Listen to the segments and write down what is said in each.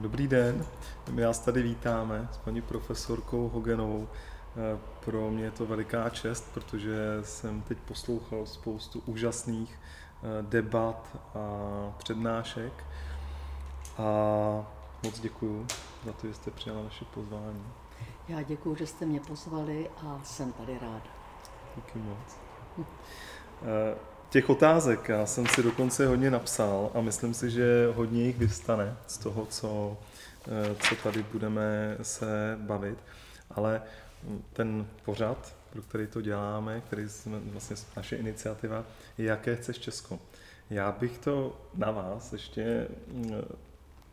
Dobrý den, my vás tady vítáme s paní profesorkou Hogenovou. Eh, pro mě je to veliká čest, protože jsem teď poslouchal spoustu úžasných eh, debat a přednášek a moc děkuju za to, že jste přijala naše pozvání. Já děkuji, že jste mě pozvali a jsem tady ráda. Díky moc. Těch otázek já jsem si dokonce hodně napsal a myslím si, že hodně jich vyvstane z toho, co, eh, co tady budeme se bavit. Ale ten pořad, pro který to děláme, který jsme vlastně naše iniciativa, je Jaké chceš Česko. Já bych to na vás ještě mm,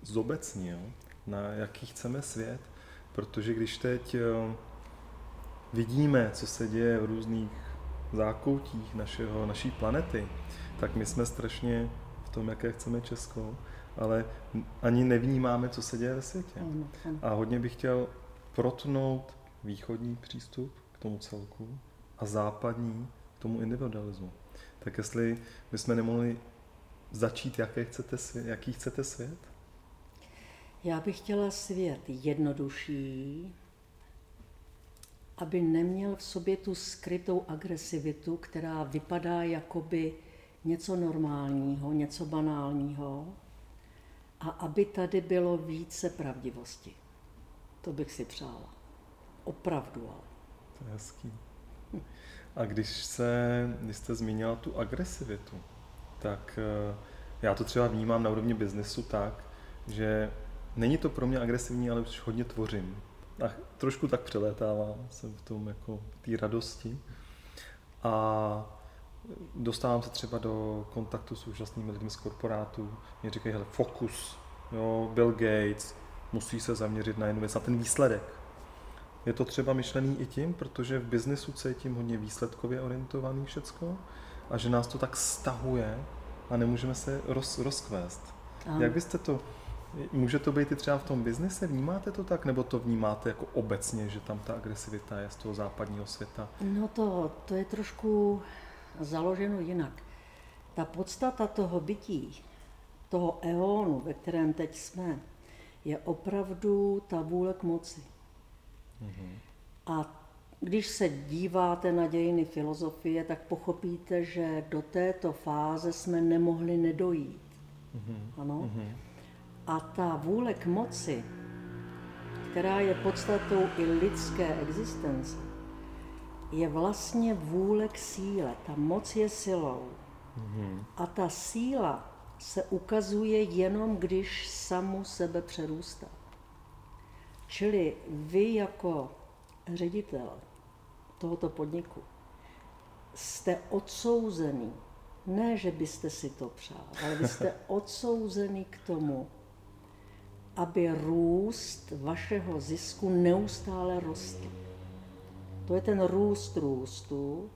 zobecnil, na jaký chceme svět, protože když teď eh, vidíme, co se děje v různých zákoutích našeho, naší planety, tak my jsme strašně v tom, jaké chceme Česko, ale ani nevnímáme, co se děje ve světě. A hodně bych chtěl protnout východní přístup k tomu celku a západní k tomu individualismu. Tak jestli bychom nemohli začít, jaké chcete svět, jaký chcete svět? Já bych chtěla svět jednodušší, aby neměl v sobě tu skrytou agresivitu, která vypadá jakoby něco normálního, něco banálního a aby tady bylo více pravdivosti. To bych si přála. Opravdu ale. To je hezký. A když, se, když jste zmínila tu agresivitu, tak eh, já to třeba vnímám na úrovni biznesu tak, že není to pro mě agresivní, ale už hodně tvořím a trošku tak přelétávám, jsem v tom jako té radosti. A dostávám se třeba do kontaktu s úžasnými lidmi z korporátů. Mě říkají, hele, fokus, jo, Bill Gates, musí se zaměřit na jednu věc, na ten výsledek. Je to třeba myšlený i tím, protože v biznesu cítím hodně výsledkově orientovaný všecko a že nás to tak stahuje a nemůžeme se roz, rozkvést. Ano. Jak byste to Může to být i třeba v tom biznise? Vnímáte to tak? Nebo to vnímáte jako obecně, že tam ta agresivita je z toho západního světa? No to, to je trošku založeno jinak. Ta podstata toho bytí, toho eonu, ve kterém teď jsme, je opravdu ta vůle k moci. Mm-hmm. A když se díváte na dějiny filozofie, tak pochopíte, že do této fáze jsme nemohli nedojít. Mm-hmm. Ano? Mm-hmm. A ta vůle k moci, která je podstatou i lidské existence, je vlastně vůle k síle. Ta moc je silou. Mm-hmm. A ta síla se ukazuje jenom, když samu sebe přerůstá. Čili vy jako ředitel tohoto podniku jste odsouzený, ne, že byste si to přál, ale vy jste odsouzený k tomu, aby růst vašeho zisku neustále rostl. To je ten růst růstu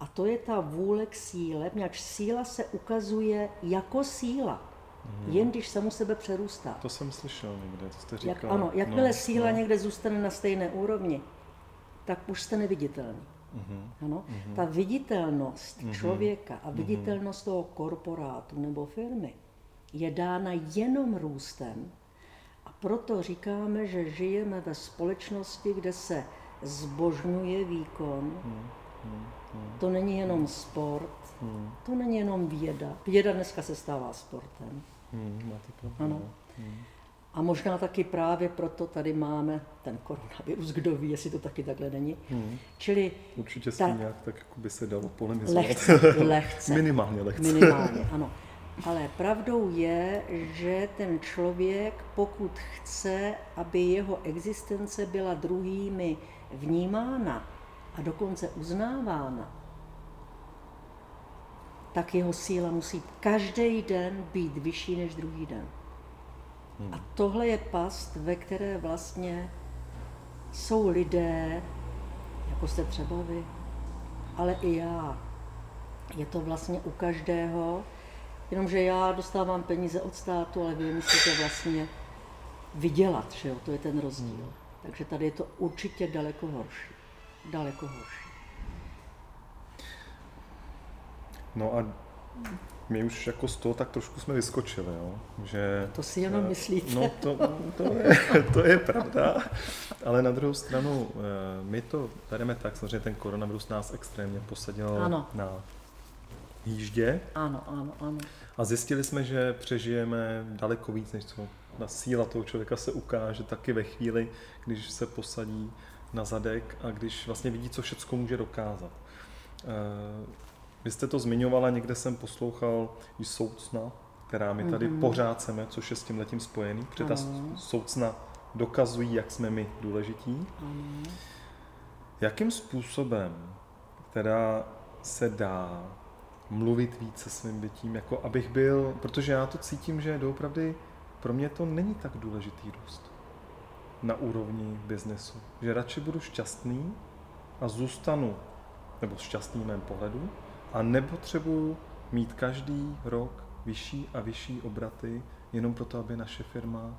a to je ta vůle k síle, měč síla se ukazuje jako síla, mm. jen když samu sebe přerůstá. To jsem slyšel někde, to jste říkal. Jak, ano, jakmile no, síla no. někde zůstane na stejné úrovni, tak už jste neviditelný. Mm-hmm. Ano? Mm-hmm. Ta viditelnost mm-hmm. člověka a mhm. viditelnost mm-hmm. toho korporátu nebo firmy je dána jenom růstem, proto říkáme, že žijeme ve společnosti, kde se zbožňuje výkon. Hmm, hmm, hmm. To není jenom sport, hmm. to není jenom věda. Věda dneska se stává sportem. Hmm, ano. Hmm. A možná taky právě proto tady máme ten koronavirus, kdo ví, jestli to taky takhle není. Hmm. Čili Určitě ta... nějak tak jako by se dalo polemizovat. Lehce, lehce. Minimálně lehce. Minimálně, ano. Ale pravdou je, že ten člověk, pokud chce, aby jeho existence byla druhými vnímána a dokonce uznávána, tak jeho síla musí každý den být vyšší než druhý den. Hmm. A tohle je past, ve které vlastně jsou lidé, jako jste třeba vy, ale i já. Je to vlastně u každého, Jenomže já dostávám peníze od státu, ale vy musíte vlastně vydělat, že jo? to je ten rozdíl. Takže tady je to určitě daleko horší. Daleko horší. No a my už jako z toho tak trošku jsme vyskočili, jo? že... To si jenom myslíte. No to, to, je, to je pravda, ale na druhou stranu my to bereme tak, samozřejmě ten koronavirus nás extrémně posadil ano. na jíždě. Ano, ano, ano. A zjistili jsme, že přežijeme daleko víc, než co ta síla toho člověka se ukáže taky ve chvíli, když se posadí na zadek a když vlastně vidí, co všechno může dokázat. Eh, vy jste to zmiňovala, někde jsem poslouchal i soucna, která mi tady mm-hmm. pořád chceme, což je s tím letím spojený, protože ta soucna dokazují, jak jsme my důležití. Mm. Jakým způsobem teda se dá mluvit víc se svým bytím, jako abych byl, protože já to cítím, že doopravdy pro mě to není tak důležitý růst na úrovni biznesu. Že radši budu šťastný a zůstanu, nebo šťastný mém pohledu, a nepotřebuji mít každý rok vyšší a vyšší obraty, jenom proto, aby naše firma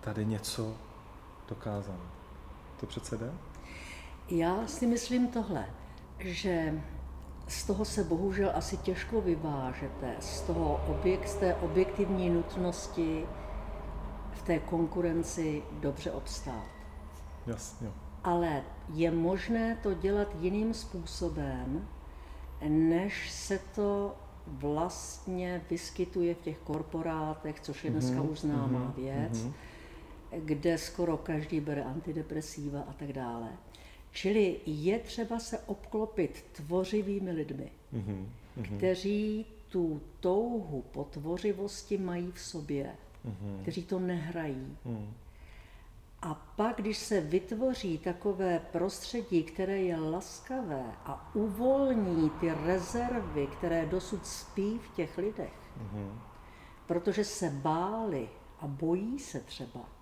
tady něco dokázala. To přece jde? Já si myslím tohle, že z toho se bohužel asi těžko vyvážete, z, toho objekt, z té objektivní nutnosti v té konkurenci dobře obstát. Jasně. Ale je možné to dělat jiným způsobem, než se to vlastně vyskytuje v těch korporátech, což je dneska mm-hmm, už známá mm-hmm, věc, mm-hmm. kde skoro každý bere antidepresiva a tak dále. Čili je třeba se obklopit tvořivými lidmi, mm-hmm. kteří tu touhu po tvořivosti mají v sobě, mm-hmm. kteří to nehrají. Mm. A pak, když se vytvoří takové prostředí, které je laskavé a uvolní ty rezervy, které dosud spí v těch lidech, mm-hmm. protože se báli a bojí se třeba,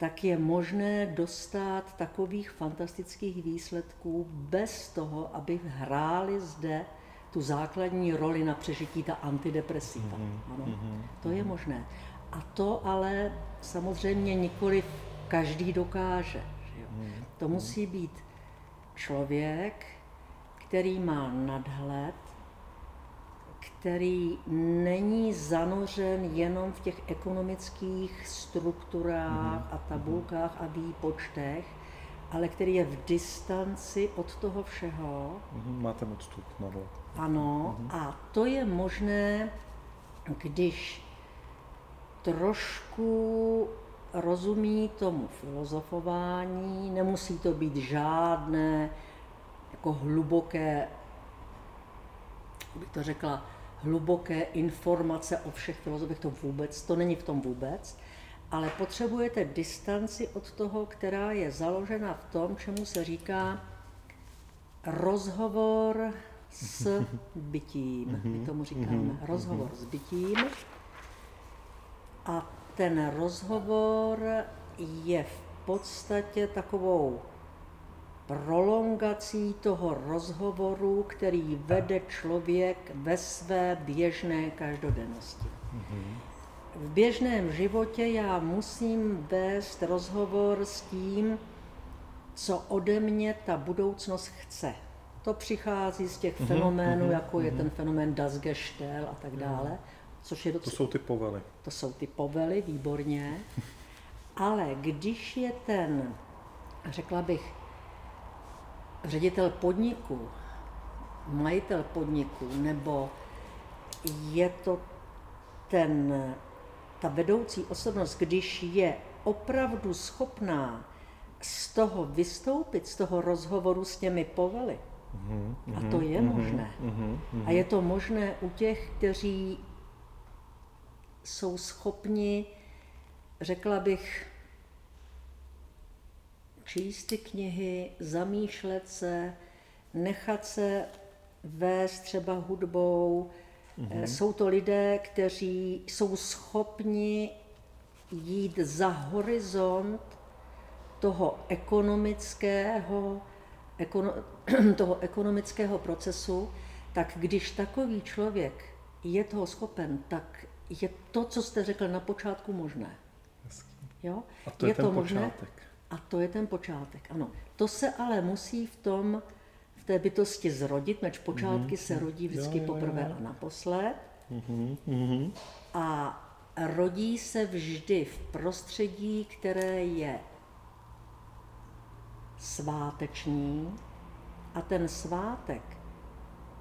tak je možné dostat takových fantastických výsledků bez toho, aby hráli zde tu základní roli na přežití ta antidepresiva. Mm-hmm. Ano, mm-hmm. to je možné. A to ale samozřejmě nikoli každý dokáže. Že jo? Mm-hmm. To musí být člověk, který má nadhled, který není zanořen jenom v těch ekonomických strukturách a tabulkách a výpočtech, ale který je v distanci od toho všeho. Mhm, máte odstup na Ano, mhm. a to je možné, když trošku rozumí tomu filozofování, nemusí to být žádné jako hluboké, bych to řekla, hluboké informace o všech filozofech, to vůbec, to není v tom vůbec, ale potřebujete distanci od toho, která je založena v tom, čemu se říká rozhovor s bytím. My tomu říkáme mhm. rozhovor s bytím. A ten rozhovor je v podstatě takovou prolongací toho rozhovoru, který vede člověk ve své běžné každodennosti. V běžném životě já musím vést rozhovor s tím, co ode mě ta budoucnost chce. To přichází z těch fenoménů, jako je ten fenomén Das Gestell a tak dále. Což je docela, to jsou ty povely. To jsou ty povely, výborně. Ale když je ten, řekla bych, ředitel podniku, majitel podniku, nebo je to ten, ta vedoucí osobnost, když je opravdu schopná z toho vystoupit, z toho rozhovoru s těmi povely, mm-hmm, a to je mm-hmm, možné. Mm-hmm, a je to možné u těch, kteří jsou schopni, řekla bych, číst ty knihy, zamýšlet se, nechat se vést třeba hudbou. Mm-hmm. Jsou to lidé, kteří jsou schopni jít za horizont toho ekonomického, ekono, toho ekonomického procesu, tak když takový člověk je toho schopen, tak je to, co jste řekl na počátku, možné. Jo? A to je, je ten to možné, počátek. A to je ten počátek, ano. To se ale musí v tom, v té bytosti zrodit, meč počátky mm-hmm. se rodí vždycky jo, jo, poprvé jo. a naposled. Mm-hmm. A rodí se vždy v prostředí, které je sváteční a ten svátek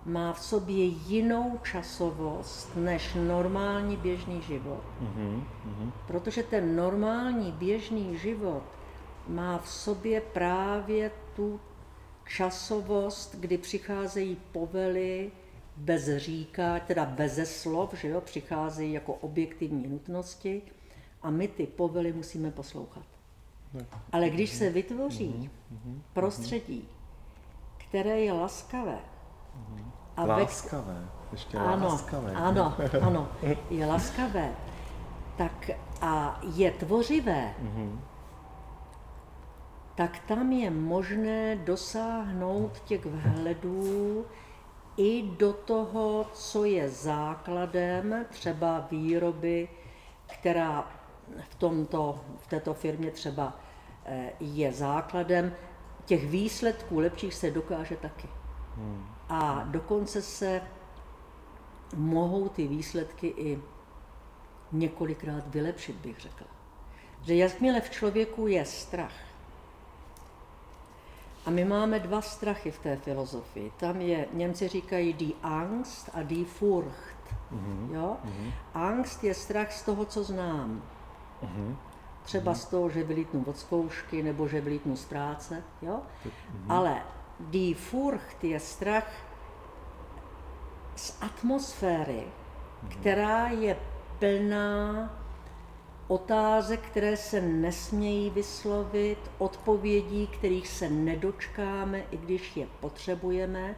má v sobě jinou časovost než normální běžný život. Mm-hmm. Protože ten normální běžný život má v sobě právě tu časovost, kdy přicházejí povely bez říká, teda beze slov, že jo, přicházejí jako objektivní nutnosti a my ty povely musíme poslouchat. Ale když se vytvoří prostředí, které je laskavé, a laskavé, ještě ano, laskavé. Ano, ano, je laskavé, tak a je tvořivé, tak tam je možné dosáhnout těch vhledů i do toho, co je základem třeba výroby, která v, tomto, v této firmě třeba eh, je základem, těch výsledků lepších se dokáže taky. Hmm. A dokonce se mohou ty výsledky i několikrát vylepšit, bych řekla. Že jakmile v člověku je strach, a my máme dva strachy v té filozofii. Tam je, Němci říkají die Angst a die Furcht. Mm-hmm. Jo? Mm-hmm. Angst je strach z toho, co znám. Mm-hmm. Třeba mm-hmm. z toho, že vylítnu od zkoušky nebo že vylítnu z práce. Jo? Mm-hmm. Ale die Furcht je strach z atmosféry, mm-hmm. která je plná otázek, které se nesmějí vyslovit, odpovědí, kterých se nedočkáme, i když je potřebujeme.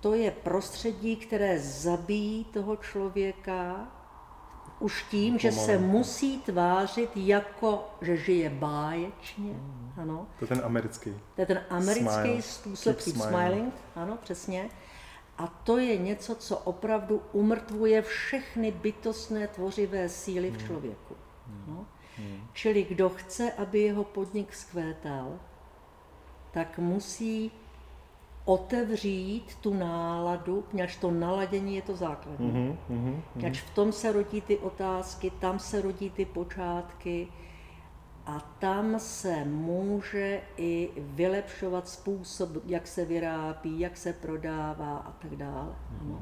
To je prostředí, které zabíjí toho člověka už tím, že se musí tvářit jako, že žije báječně. Mm. Ano. To je ten americký. To je ten americký Smile. způsob keep smiling. smiling. Ano, přesně. A to je něco, co opravdu umrtvuje všechny bytostné tvořivé síly v mm. člověku. No? Hmm. Čili kdo chce, aby jeho podnik zkvétal, tak musí otevřít tu náladu, poněvadž to naladění je to základní. Mm-hmm, mm-hmm. v tom se rodí ty otázky, tam se rodí ty počátky a tam se může i vylepšovat způsob, jak se vyrábí, jak se prodává a tak dále. Mm-hmm.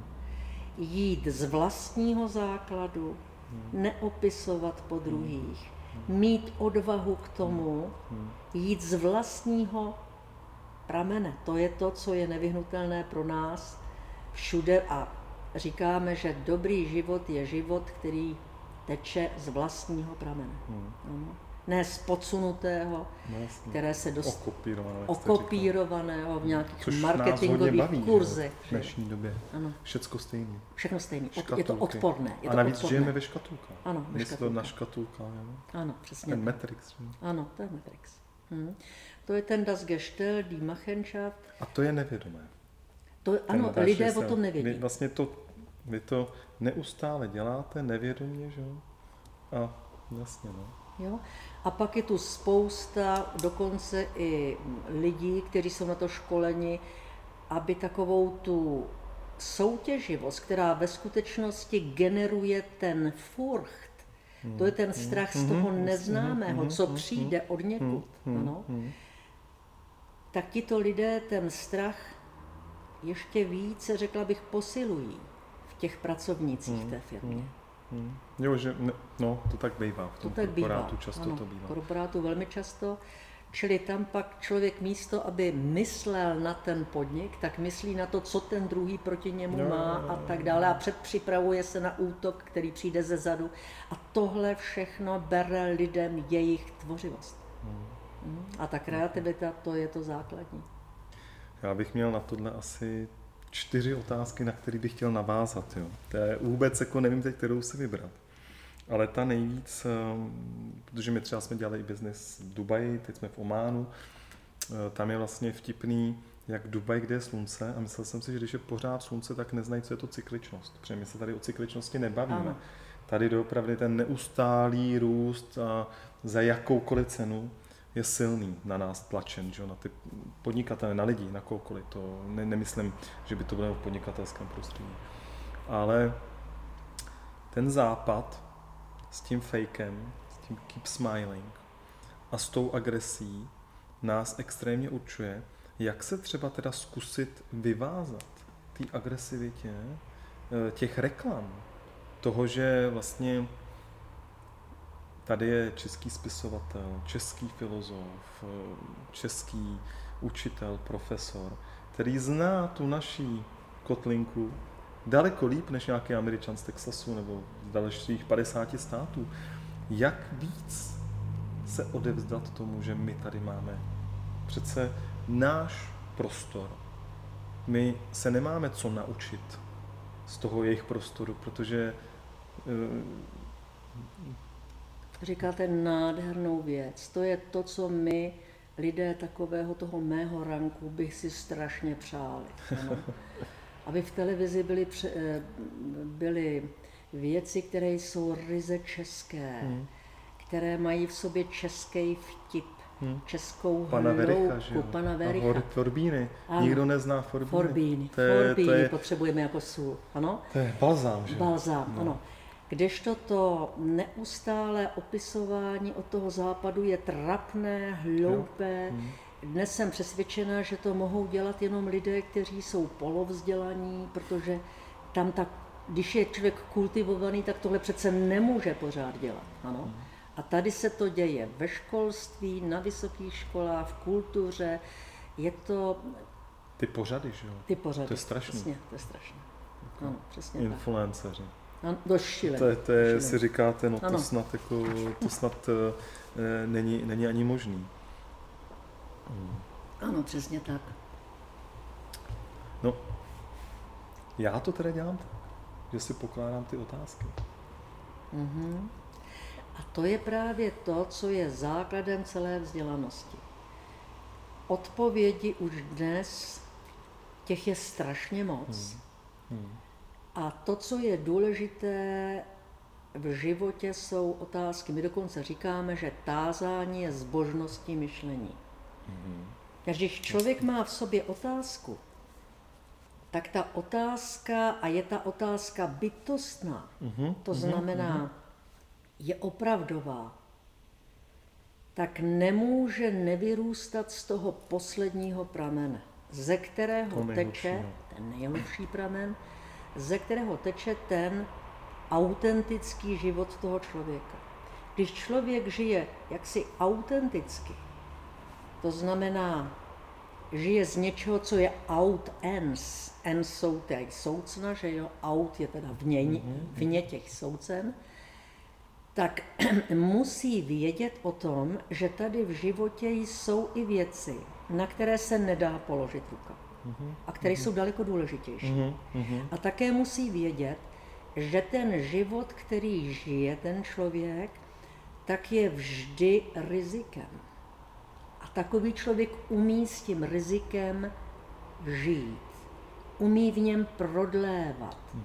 Jít z vlastního základu, neopisovat po druhých, mít odvahu k tomu, jít z vlastního pramene. To je to, co je nevyhnutelné pro nás všude a říkáme, že dobrý život je život, který teče z vlastního pramene. Hmm ne z podsunutého, no, které se dost okopírovaného, okopírovaného v nějakých Což marketingových baví, kurzech. v dnešní době. Ano. Všecko stejné. Všechno stejné. Je to odporné. Je a to navíc odporné. žijeme ve škatulkách. Ano, ve škatulkách. to na škatulkách. Ano, přesně. Ten Matrix. Že? Ano, to je Matrix. Hm. To je ten Das Gestel, die Machenschaft. A to je nevědomé. To, ano, lidé o tom nevědí. Vy vlastně to, vy to neustále děláte nevědomě, že jo? A jasně, no. Jo? A pak je tu spousta, dokonce i lidí, kteří jsou na to školeni, aby takovou tu soutěživost, která ve skutečnosti generuje ten furcht, to je ten strach z toho neznámého, co přijde od někud, ano, tak tito lidé ten strach ještě více, řekla bych, posilují v těch pracovnících té firmě. Hmm. Jo, že ne, no, to tak bývá. V tom to tak korporátu bývá. často ano, to bývá. korporátu velmi často. Čili tam pak člověk místo, aby myslel na ten podnik, tak myslí na to, co ten druhý proti němu jo, má a tak dále a předpřipravuje se na útok, který přijde ze zadu. A tohle všechno bere lidem jejich tvořivost. Hmm. hmm. A ta kreativita, to je to základní. Já bych měl na tohle asi čtyři otázky, na které bych chtěl navázat. Jo. To je vůbec jako nevím teď, kterou si vybrat. Ale ta nejvíc, ehm, protože my třeba jsme dělali i biznis v Dubaji, teď jsme v Ománu, eh, tam je vlastně vtipný, jak Dubaj, kde je slunce a myslel jsem si, že když je pořád slunce, tak neznají, co je to cykličnost. Protože my se tady o cykličnosti nebavíme. Ano. Tady doopravdy ten neustálý růst a za jakoukoliv cenu je silný na nás tlačen, že? na ty podnikatele, na lidi, na kohokoliv. To ne, nemyslím, že by to bylo v podnikatelském prostředí. Ale ten západ s tím fakem, s tím keep smiling a s tou agresí nás extrémně určuje, jak se třeba teda zkusit vyvázat té agresivitě eh, těch reklam, toho, že vlastně tady je český spisovatel, český filozof, eh, český učitel, profesor, který zná tu naší kotlinku daleko líp než nějaký američan z Texasu nebo z dalších 50 států. Jak víc se odevzdat tomu, že my tady máme přece náš prostor. My se nemáme co naučit z toho jejich prostoru, protože eh, Říkáte nádhernou věc. To je to, co my, lidé takového toho mého ranku, bych si strašně přáli. Ano? Aby v televizi byly, eh, byly věci, které jsou ryze české, hmm. které mají v sobě český vtip, hmm. českou pana Vericha, že jo? pana Vericha. A Forbíny. Nikdo nezná Forbíny. Forbíny. To je, Forbíny to je, potřebujeme jako sůl. Ano? To je balzám, že? Balzám, no. ano. Kdežto to neustále opisování od toho západu je trapné, hloupé. Hmm. Dnes jsem přesvědčena, že to mohou dělat jenom lidé, kteří jsou polovzdělaní, protože tam tak, když je člověk kultivovaný, tak tohle přece nemůže pořád dělat. Ano? Hmm. A tady se to děje ve školství, na vysokých školách, v kultuře. Je to... Ty pořady, že jo? Ty pořady. To je strašné. Přesně, to je strašné. Ano, přesně Influenceři. Tak. No, do šíle. To, to je, si říkáte, no to snad, jako, to snad e, není, není ani možný. Hmm. Ano, přesně tak. No, já to teda dělám tak, že si pokládám ty otázky. Mm-hmm. A to je právě to, co je základem celé vzdělanosti. Odpovědi už dnes, těch je strašně moc. Hmm. Hmm. A to, co je důležité v životě, jsou otázky. My dokonce říkáme, že tázání je zbožností myšlení. Mm-hmm. Když člověk má v sobě otázku, tak ta otázka, a je ta otázka bytostná, mm-hmm. to znamená, mm-hmm. je opravdová, tak nemůže nevyrůstat z toho posledního pramene, ze kterého teče ten nejlepší pramen, ze kterého teče ten autentický život toho člověka. Když člověk žije jaksi autenticky, to znamená, žije z něčeho, co je out ens, ens jsou ty soucna, že jo, out je teda vně, mhm. vně těch soucen, tak musí vědět o tom, že tady v životě jsou i věci, na které se nedá položit ruka a které jsou daleko důležitější. A také musí vědět, že ten život, který žije ten člověk, tak je vždy rizikem. A takový člověk umí s tím rizikem žít. Umí v něm prodlévat.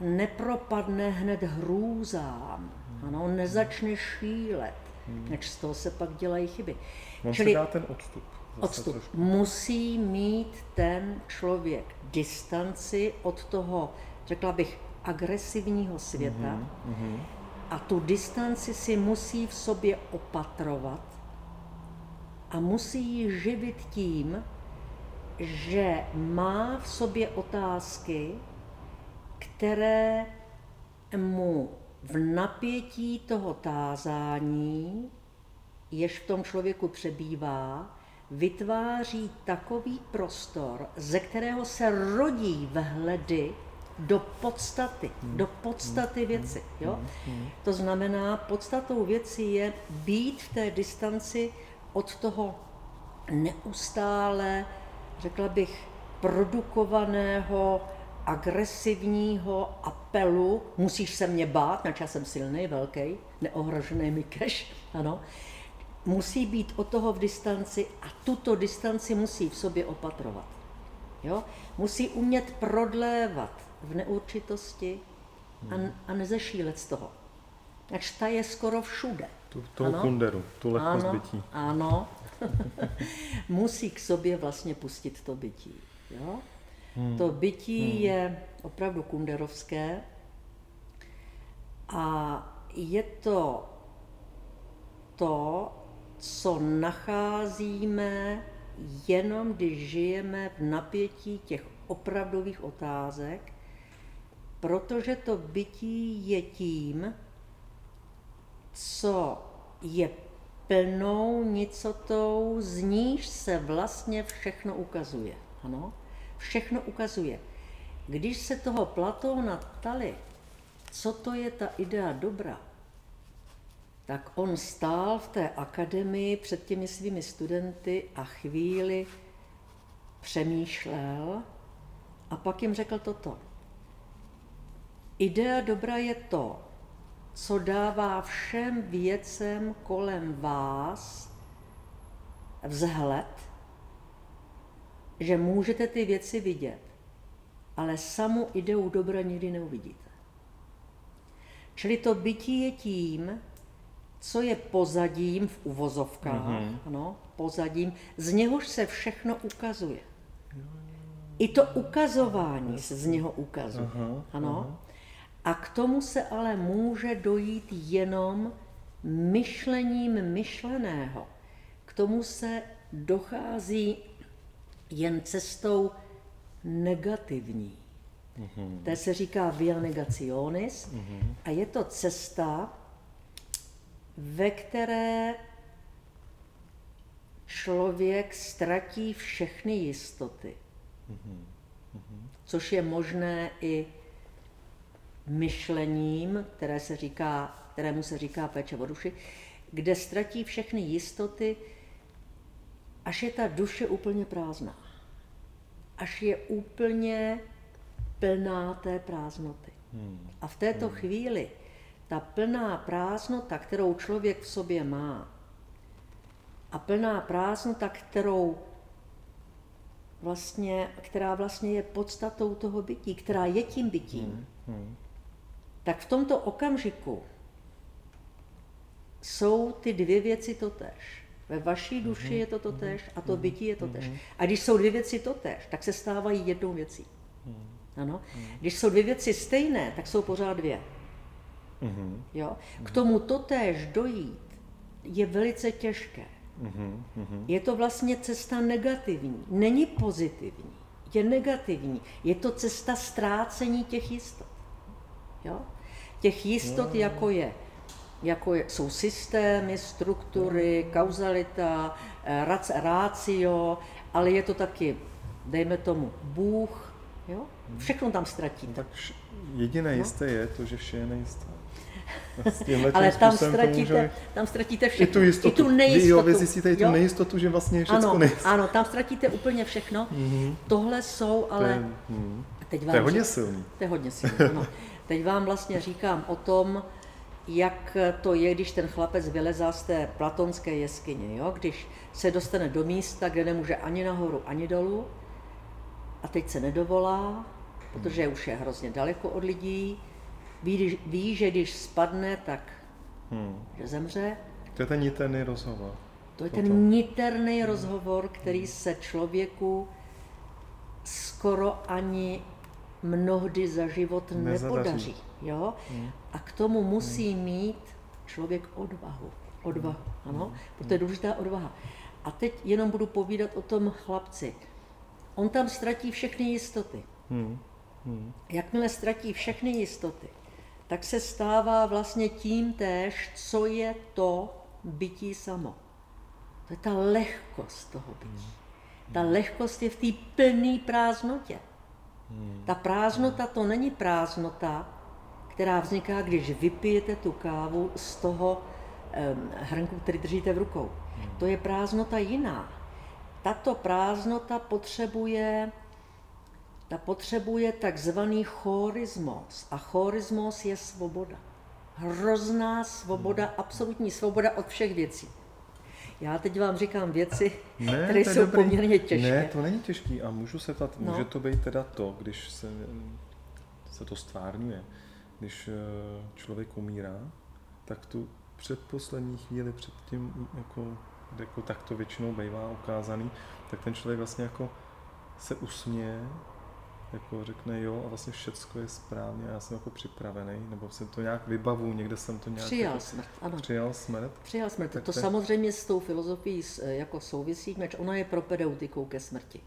Nepropadne hned hrůzám. Ano, nezačne šílet. Než z toho se pak dělají chyby. On Čili, si dá ten odstup odstup. Musí mít ten člověk distanci od toho, řekla bych, agresivního světa mm-hmm. a tu distanci si musí v sobě opatrovat a musí ji živit tím, že má v sobě otázky, které mu v napětí toho tázání, jež v tom člověku přebývá, vytváří takový prostor, ze kterého se rodí vhledy do podstaty, do podstaty věci. Jo? To znamená, podstatou věci je být v té distanci od toho neustále, řekla bych, produkovaného, agresivního apelu, musíš se mě bát, na já jsem silný, velký, neohrožený mi keš, ano, musí být od toho v distanci a tuto distanci musí v sobě opatrovat. Jo? Musí umět prodlévat v neurčitosti a, a nezešílet z toho. Ač ta je skoro všude. Tu, toho ano? kunderu, tu lehkost ano, bytí. Ano, musí k sobě vlastně pustit to bytí. Jo? Hmm. To bytí hmm. je opravdu kunderovské A je to to, co nacházíme jenom, když žijeme v napětí těch opravdových otázek, protože to bytí je tím, co je plnou nicotou, z níž se vlastně všechno ukazuje. Ano? Všechno ukazuje. Když se toho Platóna ptali, co to je ta idea dobra, tak on stál v té akademii před těmi svými studenty a chvíli přemýšlel a pak jim řekl toto. Idea dobra je to, co dává všem věcem kolem vás vzhled, že můžete ty věci vidět, ale samu ideu dobra nikdy neuvidíte. Čili to bytí je tím, co je pozadím v uvozovkách, mm-hmm. ano, pozadím, z něhož se všechno ukazuje. I to ukazování se z něho ukazuje. Aha, ano. Aha. A k tomu se ale může dojít jenom myšlením myšleného. K tomu se dochází jen cestou negativní. Mm-hmm. To se říká via negationis mm-hmm. a je to cesta, ve které člověk ztratí všechny jistoty. Což je možné i myšlením, které se říká, kterému se říká péče o duši, kde ztratí všechny jistoty, až je ta duše úplně prázdná. Až je úplně plná té prázdnoty. Hmm. A v této hmm. chvíli ta plná prázdnota, kterou člověk v sobě má, a plná prázdnota, kterou vlastně, která vlastně je podstatou toho bytí, která je tím bytím, hmm. Hmm. tak v tomto okamžiku jsou ty dvě věci totéž. Ve vaší duši hmm. je to totéž a to hmm. bytí je totéž. Hmm. A když jsou dvě věci totéž, tak se stávají jednou věcí. Ano? Když jsou dvě věci stejné, tak jsou pořád dvě. Mm-hmm. Jo? K tomu totéž dojít je velice těžké. Mm-hmm. Je to vlastně cesta negativní, není pozitivní, je negativní. Je to cesta ztrácení těch jistot. Jo? Těch jistot, no. jako je jako je, jsou systémy, struktury, no. kauzalita, eh, rácio, ale je to taky, dejme tomu, Bůh, jo? Mhm. všechno tam ztratíte. Tak jediné no? jisté je to, že vše je nejisté. Ale tam ztratíte, může... tam ztratíte všechno. I tu jistotu. I tu nejistotu. Jo, vy zjistíte i tu jo? nejistotu, že vlastně je všechno ano. Ano, tam ztratíte úplně všechno. Mm-hmm. Tohle jsou ale... To je, mm, teď vám to je hodně silný. To je hodně silný, ano. Teď vám vlastně říkám o tom, jak to je, když ten chlapec vylezá z té platonské jeskyně. Jo? Když se dostane do místa, kde nemůže ani nahoru, ani dolů, a teď se nedovolá, protože už je hrozně daleko od lidí, ví, ví že když spadne, tak hmm. že zemře. To je ten niterný rozhovor. To je ten niterný rozhovor, který se člověku skoro ani mnohdy za život Nezadaří. nepodaří. Jo? Hmm. A k tomu musí hmm. mít člověk odvahu. Odvahu, hmm. ano, protože je důležitá odvaha. A teď jenom budu povídat o tom chlapci. On tam ztratí všechny jistoty. Hmm. Hmm. Jakmile ztratí všechny jistoty, tak se stává vlastně tím též, co je to bytí samo. To je ta lehkost toho bytí. Hmm. Ta lehkost je v té plné prázdnotě. Hmm. Ta prázdnota to není prázdnota, která vzniká, když vypijete tu kávu z toho um, hrnku, který držíte v rukou. Hmm. To je prázdnota jiná. Tato prázdnota potřebuje ta potřebuje takzvaný chorismos. A chorismos je svoboda. Hrozná svoboda, hmm. absolutní svoboda od všech věcí. Já teď vám říkám věci, ne, které jsou dobrý. poměrně těžké. Ne, to není těžké. A můžu se ptat, no. může to být teda to, když se, se to stvárňuje, když eh, člověk umírá, tak tu předposlední chvíli před tím, jako, jako tak to většinou bývá ukázaný, tak ten člověk vlastně jako se usměje jako řekne jo a vlastně všecko je správně a já jsem jako připravený, nebo jsem to nějak vybavu, někde jsem to nějak... Přijal jako, smrt, ano. Přijal smrt. Přijal smrt. Tak to to je- samozřejmě s tou filozofií s- jako souvisí, meč ona je propedeutikou ke smrti.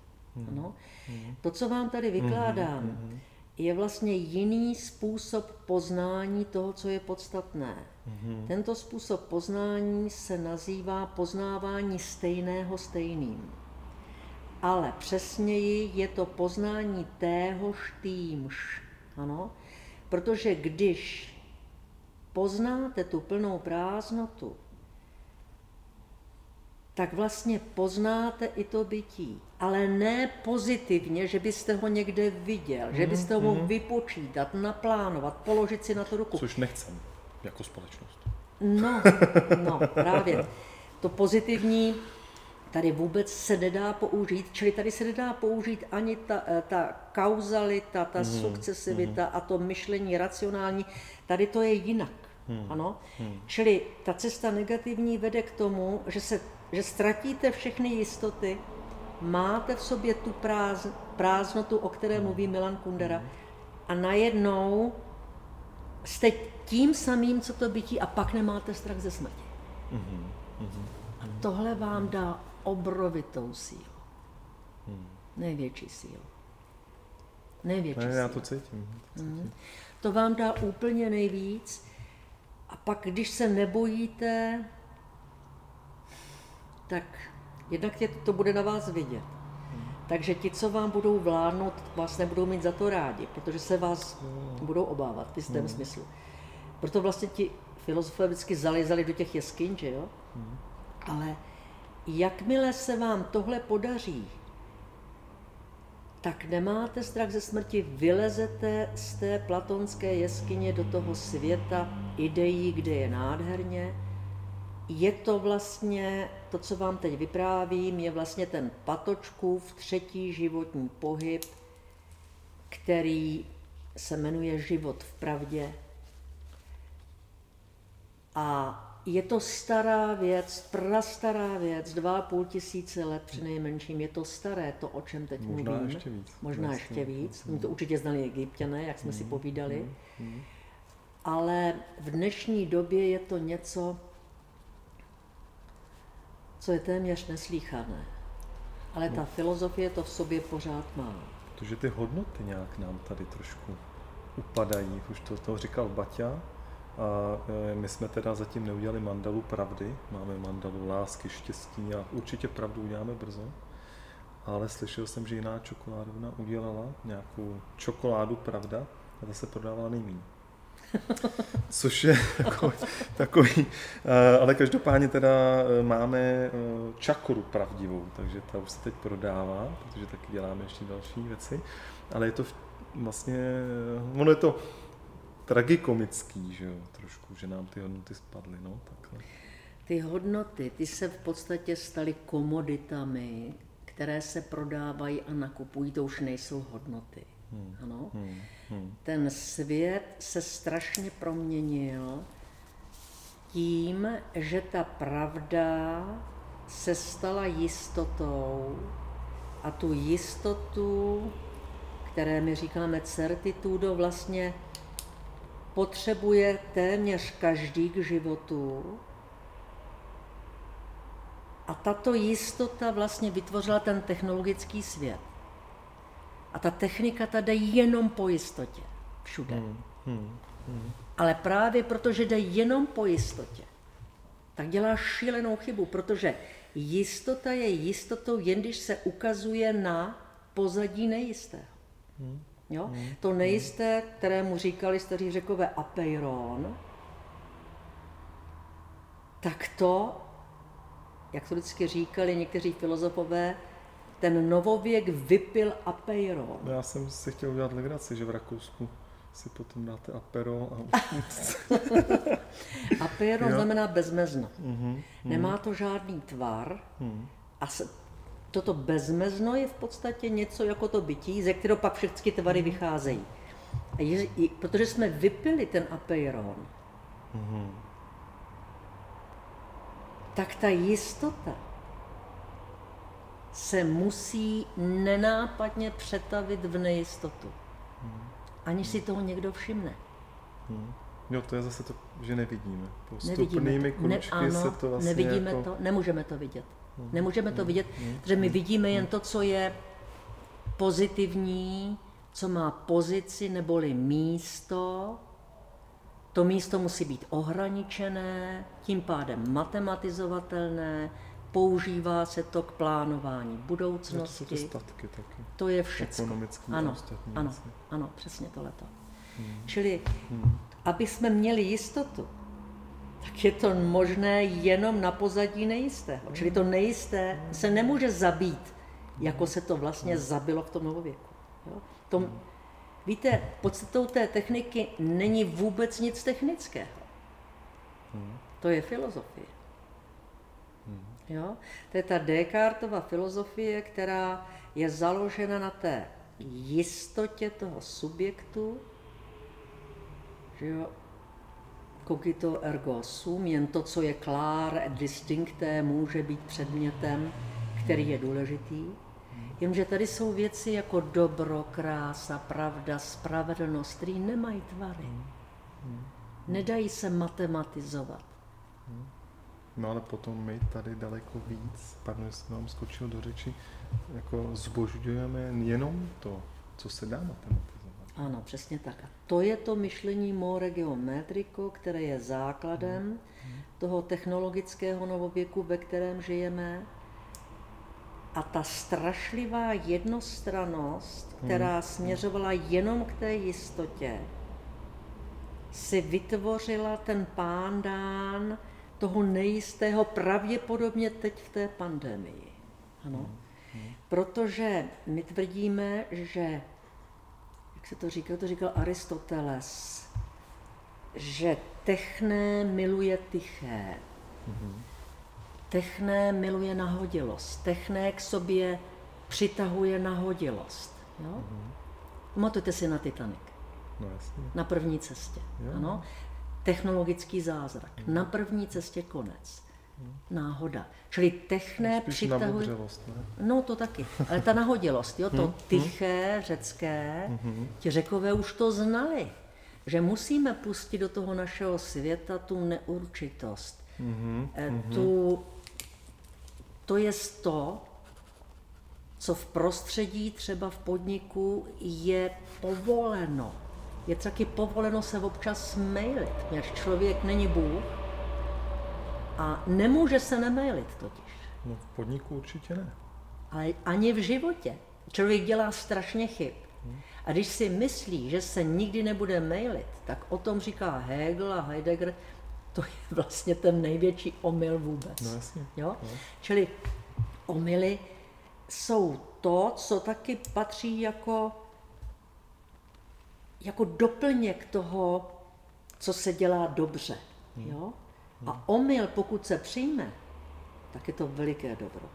Ano. To, co vám tady vykládám, je vlastně jiný způsob poznání toho, co je podstatné. Tento způsob poznání se nazývá poznávání stejného stejným. Ale přesněji je to poznání téhož týmž. Ano? Protože když poznáte tu plnou prázdnotu, tak vlastně poznáte i to bytí. Ale ne pozitivně, že byste ho někde viděl, že byste ho mohl vypočítat, naplánovat, položit si na to ruku. Což nechcem jako společnost. No, no, právě. To pozitivní tady vůbec se nedá použít, čili tady se nedá použít ani ta, eh, ta kauzalita, ta sukcesivita a to myšlení racionální. Tady to je jinak. Ano? Čili ta cesta negativní vede k tomu, že, se, že ztratíte všechny jistoty, máte v sobě tu práz, prázdnotu, o které mluví Milan Kundera, a najednou jste tím samým, co to bytí, a pak nemáte strach ze smrti. A tohle vám dá obrovitou sílu. Největší sílu. Největší Ne, sílu. já to cítím. To vám dá úplně nejvíc. A pak, když se nebojíte, tak jednak je, to bude na vás vidět. Takže ti, co vám budou vládnout, vás nebudou mít za to rádi, protože se vás budou obávat v jistém smyslu. Proto vlastně ti filozofové vždycky zalizali do těch jeskyň, že jo? Ale jakmile se vám tohle podaří, tak nemáte strach ze smrti, vylezete z té platonské jeskyně do toho světa ideí, kde je nádherně. Je to vlastně, to, co vám teď vyprávím, je vlastně ten patočkův třetí životní pohyb, který se jmenuje život v pravdě. A je to stará věc, prastará věc, dva a půl tisíce let při nejmenším. Je to staré, to, o čem teď Možná mluvím. ještě víc. Možná Vlastně. ještě víc. Oni to určitě znali egyptiané, jak jsme si Mm, povídali. Ale v dnešní době je to něco, co je téměř neslíchané. Ale No. ta filozofie to v sobě pořád má. Protože ty hodnoty nějak nám tady trošku upadají. Už to, to říkal Baťa. A e, my jsme teda zatím neudělali mandalu pravdy. Máme mandalu lásky, štěstí a určitě pravdu uděláme brzo. Ale slyšel jsem, že jiná čokoládovna udělala nějakou čokoládu pravda a ta se prodávala nejméně. Což je takový, takový eh, ale každopádně teda eh, máme čakru pravdivou, takže ta už se teď prodává, protože taky děláme ještě další věci, ale je to vlastně, ono je to tragikomický, že jo, trošku, že nám ty hodnoty spadly, no, takhle. Ty hodnoty, ty se v podstatě staly komoditami, které se prodávají a nakupují, to už nejsou hodnoty. Ano? Hmm, hmm. Ten svět se strašně proměnil tím, že ta pravda se stala jistotou a tu jistotu, které my říkáme certitudo, vlastně potřebuje téměř každý k životu. A tato jistota vlastně vytvořila ten technologický svět. A ta technika tady jde jenom po jistotě. Všude. Hmm, Ale právě protože jde jenom po jistotě, tak dělá šílenou chybu, protože jistota je jistotou, jen když se ukazuje na pozadí nejistého. Jo? To nejisté, kterému říkali staří řekové apeiron, tak to, jak to vždycky říkali někteří filozofové, ten novověk vypil apeiron. Já jsem si chtěl udělat legraci, že v Rakousku si potom dáte apero a Apeiron Jo. znamená bezmezno. Mhm, Nemá to žádný tvar mhm. a toto bezmezno je v podstatě něco jako to bytí, ze kterého pak všechny tvary vycházejí. A je, je, protože jsme vypili ten apeiron, tak ta jistota se musí nenápadně přetavit v nejistotu. Aniž si toho někdo všimne. Hmm. Jo, to je zase to, že nevidíme. Postupnými kručky ne, ano, se to vlastně nevidíme jako... to, nemůžeme to vidět. Hmm. Nemůžeme to hmm. vidět, hmm. protože my vidíme jen to, co je pozitivní, co má pozici neboli místo. To místo musí být ohraničené, tím pádem matematizovatelné, používá se to k plánování budoucnosti. To jsou ty statky taky. To je všechno. Ano, ano, ano, přesně tohleto. Hmm. Čili, hmm. aby jsme měli jistotu, tak je to možné jenom na pozadí nejistého. Čili to nejisté se nemůže zabít, jako se to vlastně hmm. zabilo v tom novověku. Jo? Tom, hmm. Víte, podstatou té techniky není vůbec nic technického. Hmm. To je filozofie. Jo? To je ta Descartova filozofie, která je založena na té jistotě toho subjektu, že jo, cogito ergo sum, jen to, co je klár distincté, může být předmětem, který je důležitý. Jenomže tady jsou věci jako dobro, krása, pravda, spravedlnost, které nemají tvary. Nedají se matematizovat. No ale potom my tady daleko víc, pardon, jestli vám skočil do řeči, jako zbožďujeme jenom to, co se dá matematizovat. Ano, přesně tak. A to je to myšlení more geometrico, které je základem hmm. toho technologického novověku, ve kterém žijeme. A ta strašlivá jednostranost, která hmm. směřovala jenom k té jistotě, si vytvořila ten pándán toho nejistého pravděpodobně teď v té pandemii. Ano. Protože my tvrdíme, že, jak se to říká, to říkal Aristoteles, že techné miluje tiché. Techné miluje nahodilost. Techné k sobě přitahuje nahodilost. Jo? Pamatujte si na Titanic. No, jasně. Na první cestě. Jo. Ano technologický zázrak. Hmm. Na první cestě konec. Náhoda. Čili techné Spíš přitahuje... No to taky. Ale ta nahodilost, jo, to hmm. tiché, řecké, ti řekové už to znali. Že musíme pustit do toho našeho světa tu neurčitost. Mm-hmm. Tu, to je to, co v prostředí, třeba v podniku, je povoleno je taky povoleno se občas mailit, když člověk není Bůh a nemůže se nemailit totiž. No v podniku určitě ne. Ale ani v životě. Člověk dělá strašně chyb. A když si myslí, že se nikdy nebude mailit, tak o tom říká Hegel a Heidegger, to je vlastně ten největší omyl vůbec. No jasně. Jo? No. Čili omily jsou to, co taky patří jako jako doplněk toho, co se dělá dobře. Hmm. Jo? A omyl, pokud se přijme, tak je to veliké dobro.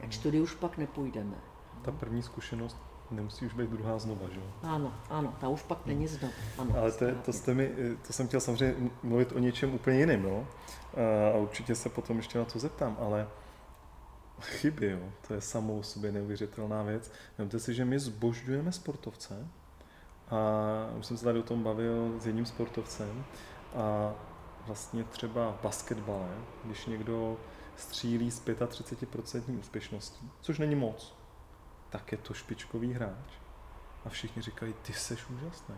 Jak hmm. tudy už pak nepůjdeme. Ta první zkušenost nemusí už být druhá znova, že jo? Ano, ano, ta už pak není znovu. Ano, Ale to, to, jste mi, to jsem chtěl samozřejmě mluvit o něčem úplně jiném, no. A určitě se potom ještě na to zeptám, ale chyby, jo, to je samou o sobě neuvěřitelná věc. Vemte si, že my zbožďujeme sportovce, a už jsem se tady o tom bavil s jedním sportovcem a vlastně třeba v basketbale, když někdo střílí s 35% úspěšností, což není moc, tak je to špičkový hráč. A všichni říkají, ty seš úžasný.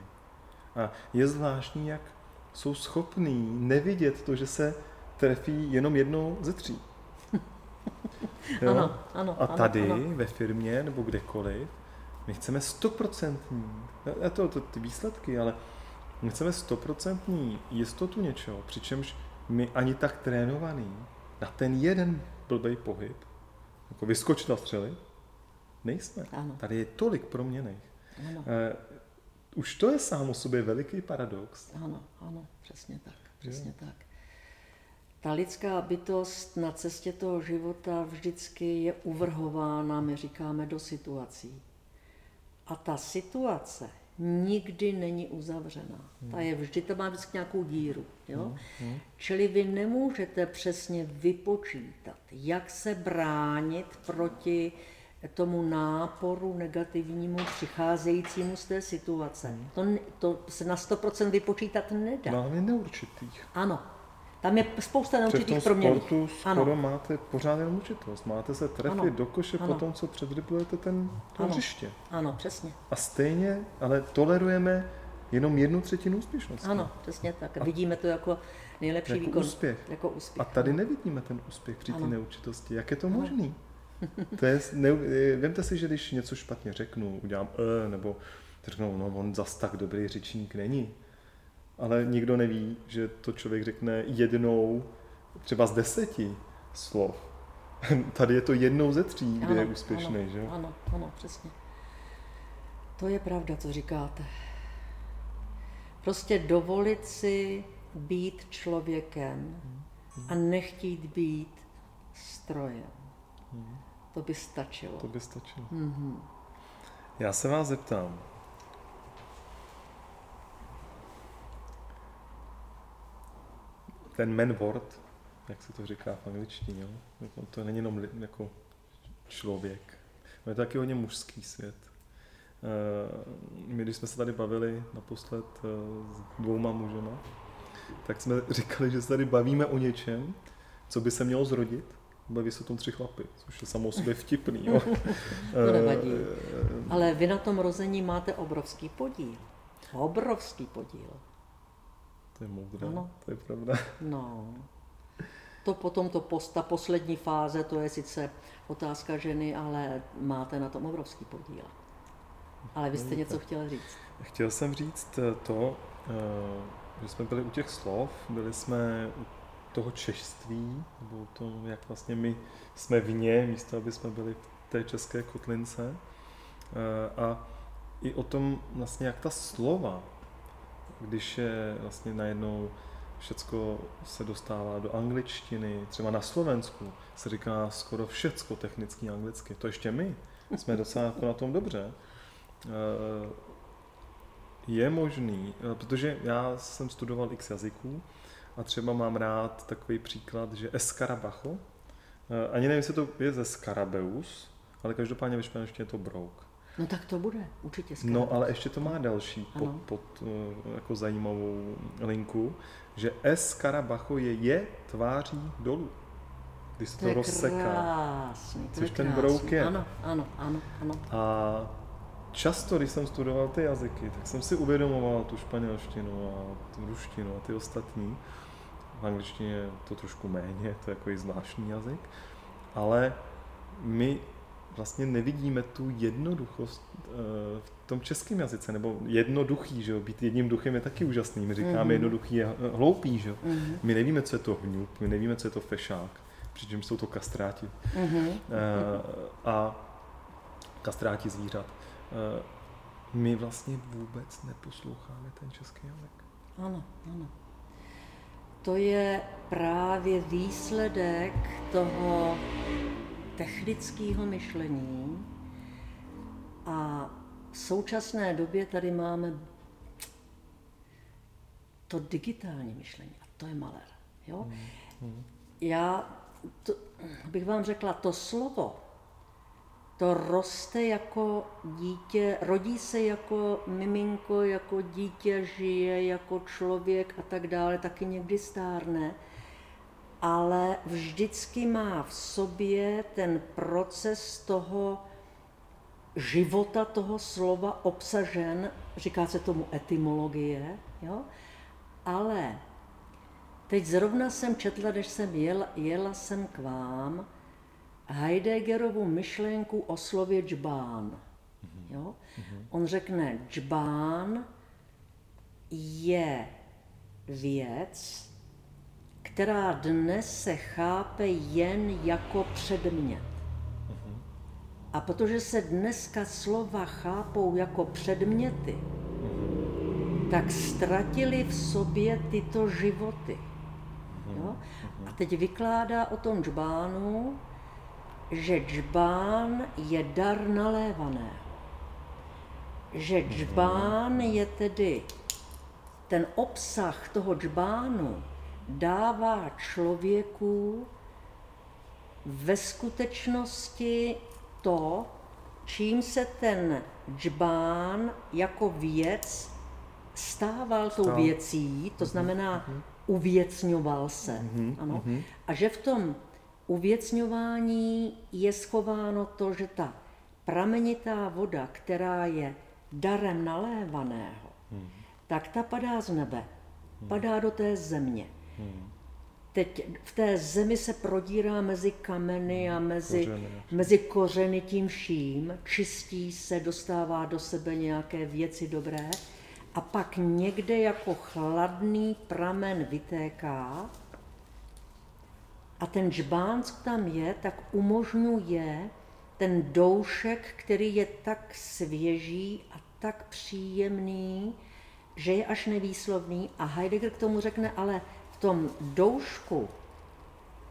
A je zvláštní, jak jsou schopní nevidět to, že se trefí jenom jednou ze tří. Jo? Ano, ano, a tady ano, ano. ve firmě nebo kdekoliv my chceme stoprocentní, to, to ty výsledky, ale my chceme stoprocentní jistotu něčeho, přičemž my ani tak trénovaný na ten jeden blbej pohyb, jako vyskočit a střelit, nejsme. Ano. Tady je tolik proměných. Ano. Uh, už to je sám o sobě veliký paradox. Ano, ano, přesně tak, přesně je. tak. Ta lidská bytost na cestě toho života vždycky je uvrhována, my říkáme, do situací. A ta situace nikdy není uzavřená. Ta je vždy, to má vždycky nějakou díru. Jo? Hmm. Čili vy nemůžete přesně vypočítat, jak se bránit proti tomu náporu negativnímu přicházejícímu z té situace. Hmm. To, to se na 100% vypočítat nedá. No, ale neurčitých. Ano. Tam je spousta tom neurčitých proměn. sportu skoro Ano. máte pořád jenom určitost. Máte se trefit Ano. do koše Ano. po tom, co předribujete ten, to Ano. hřiště. ano, přesně. A stejně, ale tolerujeme jenom jednu třetinu úspěšnosti. Ano, přesně tak. A vidíme to jako nejlepší Jako výkon. úspěch. Jako úspěch. A tady nevidíme ten úspěch při té neurčitosti. Jak je to Ano. možný? To je, ne, vemte si, že když něco špatně řeknu, udělám e, nebo řeknou, no on zas tak dobrý řečník není. Ale nikdo neví, že to člověk řekne jednou, třeba z deseti slov. Tady je to jednou ze tří, kde je úspěšný, ano, že? Ano, ano, přesně. To je pravda, co říkáte. Prostě dovolit si být člověkem a nechtít být strojem. To by stačilo. To by stačilo. Mhm. Já se vás zeptám. Ten man word, jak se to říká v angličtině, jo? Jako to není jenom jako člověk. Je to taky hodně mužský svět. Eh, My, když jsme se tady bavili naposled eh, s dvouma mužema, tak jsme říkali, že se tady bavíme o něčem, co by se mělo zrodit. Baví se tom tři chlapy, což je samo o sobě vtipný. Jo? To nevadí. Eh, Ale vy na tom rození máte obrovský podíl. Obrovský podíl. To je moudré, Ano. to je pravda. No. To potom, to post, ta poslední fáze, to je sice otázka ženy, ale máte na tom obrovský podíl. Ale vy jste něco chtěla říct. Chtěl jsem říct eh, to, eh, že jsme byli u těch slov, byli jsme u toho češství, nebo to, jak vlastně my jsme vně, místo aby jsme byli v té české kotlince. Eh, A i o tom vlastně, jak ta slova, když je vlastně najednou všecko se dostává do angličtiny, třeba na Slovensku se říká skoro všecko technicky anglicky, to ještě my jsme docela jako na tom dobře. Eh, Je možný, eh, protože já jsem studoval x jazyků a třeba mám rád takový příklad, že Escarabacho, eh, ani nevím, jestli to je ze Scarabeus, ale každopádně ve španělštině je to brouk. No tak to bude, určitě skvělé. No, ale ještě to má další pod, Ano. pod eh, jako zajímavou linku, že Escarabacho je je tváří dolů, když se to to, je rozseká. krásný, to Což je ten brouk je. Ano, ano, ano, ano. A často, když jsem studoval ty jazyky, tak jsem si uvědomoval tu španělštinu a tu ruštinu a ty ostatní. V angličtině je to trošku méně, to je jako zvláštní jazyk. Ale my vlastně nevidíme tu jednoduchost eh, v tom českém jazyce, nebo jednoduchý, že jo? Být jedním duchem je taky úžasný. My říkáme Mhm. jednoduchý je eh, hloupý, že jo? Mhm. My nevíme, co je to hňup, my nevíme, co je to fešák, přičemž jsou to kastráti. Mhm. Eh, a kastráti zvířat. My vlastně vůbec neposloucháme ten český jazyk. Ano, ano. To je právě výsledek toho technického myšlení a v současné době tady máme to digitální myšlení a to je malér. Jo? Já to, bych vám řekla, to slovo, to roste jako dítě, rodí se jako miminko, jako dítě, žije jako člověk a tak dále, taky někdy stárne, ale vždycky má v sobě ten proces toho života toho slova obsažen, říká se tomu etymologie, jo? ale teď zrovna jsem četla, když jsem jela, jela jsem k vám, Heideggerovu myšlenku o slově džbán. Jo? On řekne, džbán je věc, která dnes se chápe jen jako předmět. A protože se dneska slova chápou jako předměty, tak ztratili v sobě tyto životy. Jo? A teď vykládá o tom džbánu, že džbán je dar nalévaného. Že džbán je tedy ten obsah toho džbánu dává člověku ve skutečnosti to, čím se ten džbán jako věc stával tou Stál. věcí, to znamená uvěcňoval se. Ano. A že v tom uvěcňování je schováno to, že ta pramenitá voda, která je darem nalévaného, tak ta padá z nebe, padá do té země. Teď v té zemi se prodírá mezi kameny a mezi, Kořeny. mezi kořeny tím vším, čistí se, dostává do sebe nějaké věci dobré a pak někde jako chladný pramen vytéká a ten žbán, co tam je, tak umožňuje ten doušek, který je tak svěží a tak příjemný, že je až nevýslovný. A Heidegger k tomu řekne, ale tom doušku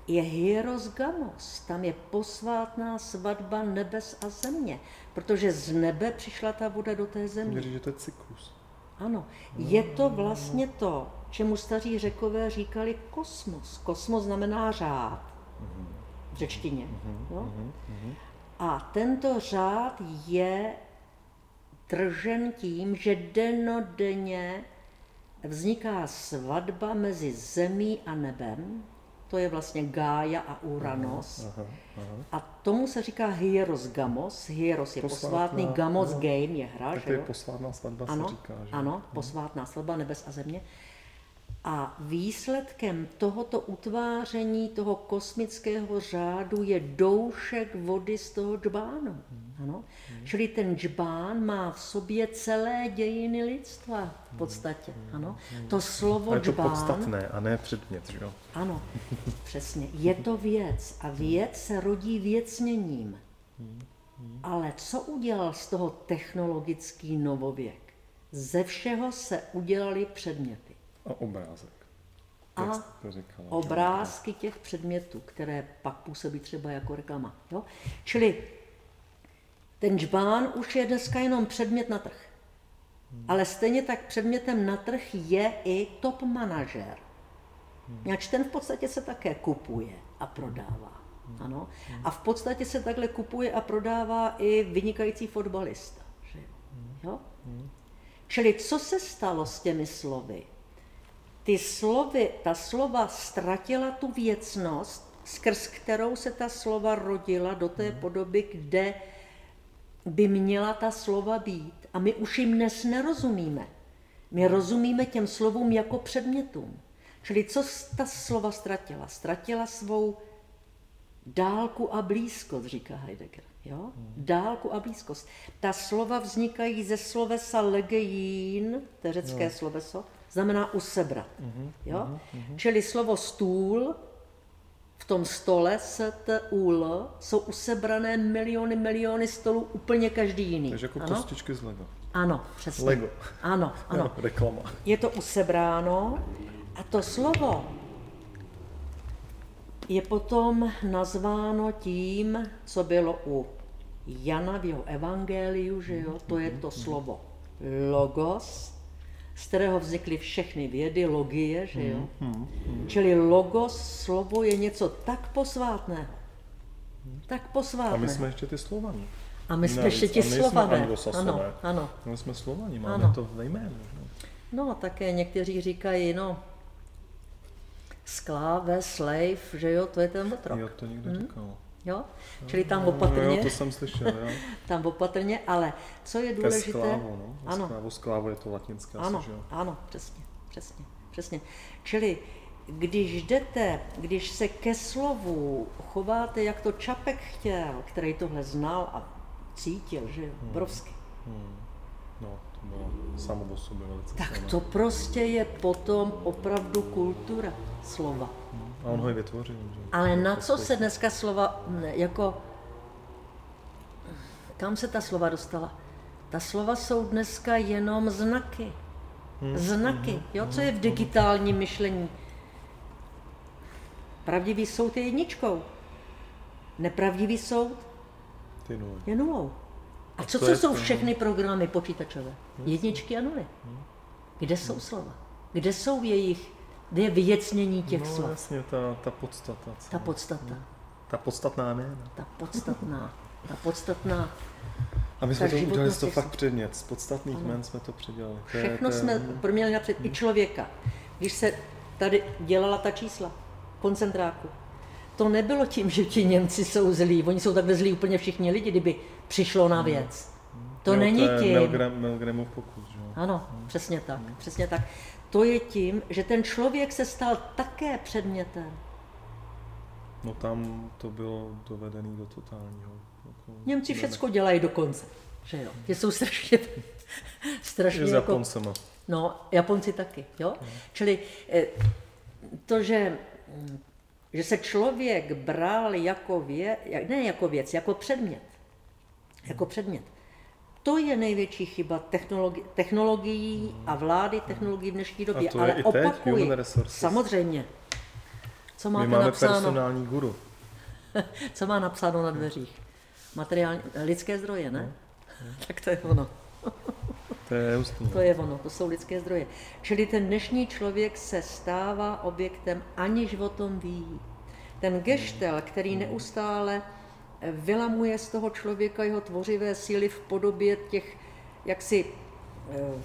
je hieros gamos, tam je posvátná svatba nebes a země, protože z nebe přišla ta voda do té země. Měří, že to je cyklus. Ano, je to vlastně to, čemu staří řekové říkali kosmos. Kosmos znamená řád v řečtině. Jo? A tento řád je držen tím, že denodenně vzniká svatba mezi zemí a nebem, to je vlastně Gája a Uranos. Aha, aha. A tomu se říká Hieros Gamos. Hieros je Posvátná, posvátný, Gamos no. game je hra, Tak že to je jo? posvátná svatba, ano, se říká. Že? Ano, posvátná svatba nebes a země. A výsledkem tohoto utváření toho kosmického řádu je doušek vody z toho džbánu. Ano? Čili ten džbán má v sobě celé dějiny lidstva v podstatě. Ano? To slovo A je to džbán, podstatné a ne předmět, že jo? ano, přesně. Je to věc a věc se rodí věcněním. Ale co udělal z toho technologický novověk? Ze všeho se udělali předměty. A obrázek. A obrázky těch předmětů, které pak působí třeba jako reklama. Jo? Čili ten džbán už je dneska jenom předmět na trh. Ale stejně tak předmětem na trh je i top manažer. Ač ten v podstatě se také kupuje a prodává. Ano? A v podstatě se takhle kupuje a prodává i vynikající fotbalista. Že jo? Jo? Čili co se stalo s těmi slovy? Ty slovy, ta slova ztratila tu věcnost, skrz kterou se ta slova rodila do té podoby, kde by měla ta slova být. A my už jim dnes nerozumíme. My rozumíme těm slovům jako předmětům. Čili co ta slova ztratila? Ztratila svou dálku a blízkost, říká Heidegger. Jo? Dálku a blízkost. Ta slova vznikají ze slovesa legejín, to je řecké sloveso, znamená usebrat. Jo? Čili slovo stůl v tom stole STUL jsou usebrané miliony, miliony stolů, úplně každý jiný. Takže jako ano? kostičky z Lego. ano, přesně. Lego. Ano, ano. No, reklama. Je to usebráno a to slovo je potom nazváno tím, co bylo u Jana v jeho evangeliu, že jo, to je to slovo logos, z kterého vznikly všechny vědy, logie, že jo. Čili logos, slovo je něco tak posvátného, tak A posvátného. my jsme ještě ty Slovani. a my jsme ještě ti A slované. Anglosasoné. Ano, ano. My jsme Slovani, máme Ano. to ve jménu. No, také někteří říkají, no, skláve, slave, že jo, to je ten otrok. Jo, to někdo říkal. Jo? Čili tam No, opatrně, jo, to jsem slyšel, jo. tam opatrně, ale co je důležité... sklávo, no. Ano, Sklávo, sklávo je to latinská, ano, asi, že jo. ano, přesně, přesně, přesně. Čili když jdete, když se ke slovu chováte, jak to Čapek chtěl, který tohle znal a cítil, že jo, obrovsky, No, to bylo samo o sobě velice tak silné. to prostě je potom opravdu kultura slova. A on ho i vytvořil? Ale na co se dneska slova, jako, kam se ta slova dostala? Ta slova jsou dneska jenom znaky. Znaky, jo, co je v digitálním myšlení? Pravdivý soud je jedničkou. Nepravdivý soud Ty nuly. je nulou. A co, to co jsou všechny programy počítačové? Jedničky a nuly. Kde jsou slova? Kde jsou jejich, je vyjecnění těch No slov? jasně, ta, ta podstata. Ta celá. podstata, Ta podstatná jména. ta podstatná. Ta podstatná A my jsme Ta to udělali to fakt předmět. Z podstatných Ano. men jsme to předělali. To je- Všechno to je- jsme proměnili napřed, i člověka. Když se tady dělala ta čísla koncentráku, to nebylo tím, že ti Němci jsou zlí. Oni jsou takhle zlí úplně všichni lidi, kdyby přišlo na věc. To jo, není to je tím. Milgram, Milgramův pokus, že jo. Ano, přesně tak, přesně tak. To je tím, že ten člověk se stal také předmětem. No tam to bylo dovedený do totálního. Jako, Němci všecko dělají dokonce. Že jo? Že jsou strašně, strašně Je jako, Japoncema. No, Japonci taky, jo? Čili eh, to, že, mm, že se člověk bral jako věc, ne jako věc, jako předmět, jako předmět, to je největší chyba technologi- technologií a vlády technologií v dnešní době. to je Ale i teď, opakuji, human resources. samozřejmě. Co My máte máme napsáno? personální guru. Co má napsáno na dveřích? Materiální, lidské zdroje, ne? No, tak to je ono. To je hustý. To je ono, to jsou lidské zdroje. Čili ten dnešní člověk se stává objektem, aniž o tom ví. Ten geštel, který neustále eh, vylamuje z toho člověka jeho tvořivé síly v podobě těch jaksi eh,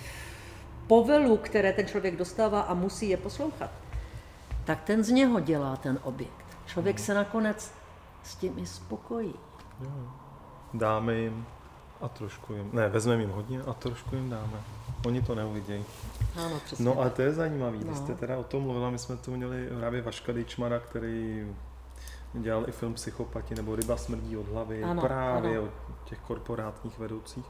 povelů, které ten člověk dostává a musí je poslouchat, tak ten z něho dělá ten objekt. Člověk se nakonec s tím i spokojí. Dáme jim a trošku jim, ne, vezmeme jim hodně a trošku jim dáme. Oni to neuvidějí. Ano, přesně. No a to je zajímavý, No. když jste teda o tom mluvila, my jsme tu měli právě Vaška Dejčmara, který dělal i film Psychopati nebo Ryba smrdí od hlavy, Ano, právě ano. od těch korporátních vedoucích.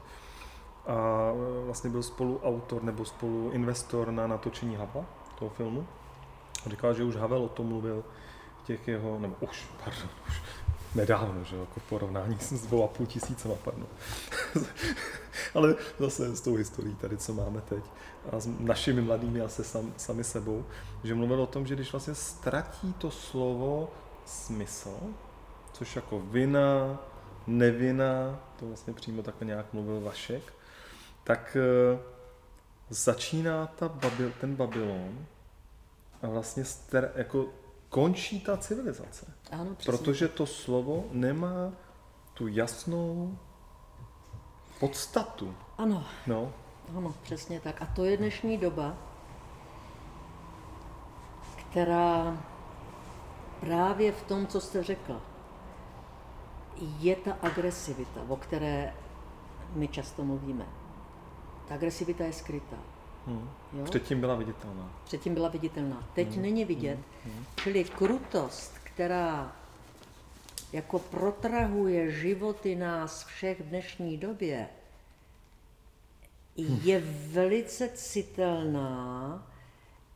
A vlastně byl spoluautor nebo spoluinvestor na natočení Havla, toho filmu. A říkal, že už Havel o tom mluvil v těch jeho, nebo už, pardon, už nedávno, že jako v porovnání s dvou a půl tisícema, pardon. Ale zase s tou historií tady, co máme teď a s našimi mladými a se sam, sami sebou, že mluvil o tom, že když vlastně ztratí to slovo smysl, což jako vina, nevina, to vlastně přímo takhle nějak mluvil Vašek, tak eh, začíná ta babil, ten Babylon a vlastně ster, jako končí ta civilizace. Ano, přesně. Protože to slovo nemá tu jasnou podstatu. Ano, No, Ano, přesně tak. A to je dnešní doba, která právě v tom, co jste řekla, je ta agresivita, o které my často mluvíme. Ta agresivita je skrytá. hm. Jo? předtím byla viditelná. Předtím byla viditelná, teď není vidět. Čili krutost, která jako protrahuje životy nás všech v dnešní době, je velice citelná,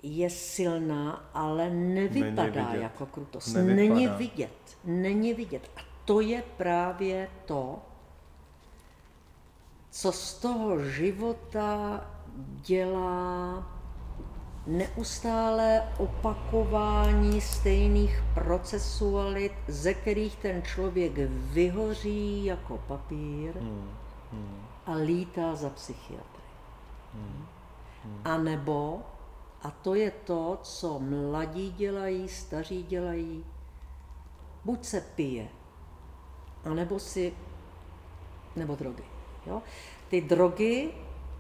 je silná, ale nevypadá Není vidět. jako krutost. Nevypadá. Není vidět. Není vidět. A to je právě to, co z toho života dělá neustále opakování stejných procesualit, ze kterých ten člověk vyhoří jako papír Hm. Hm. a lítá za psychiatry. A nebo, a to je to, co mladí dělají, staří dělají, buď se pije, anebo si, nebo drogy. Jo? Ty drogy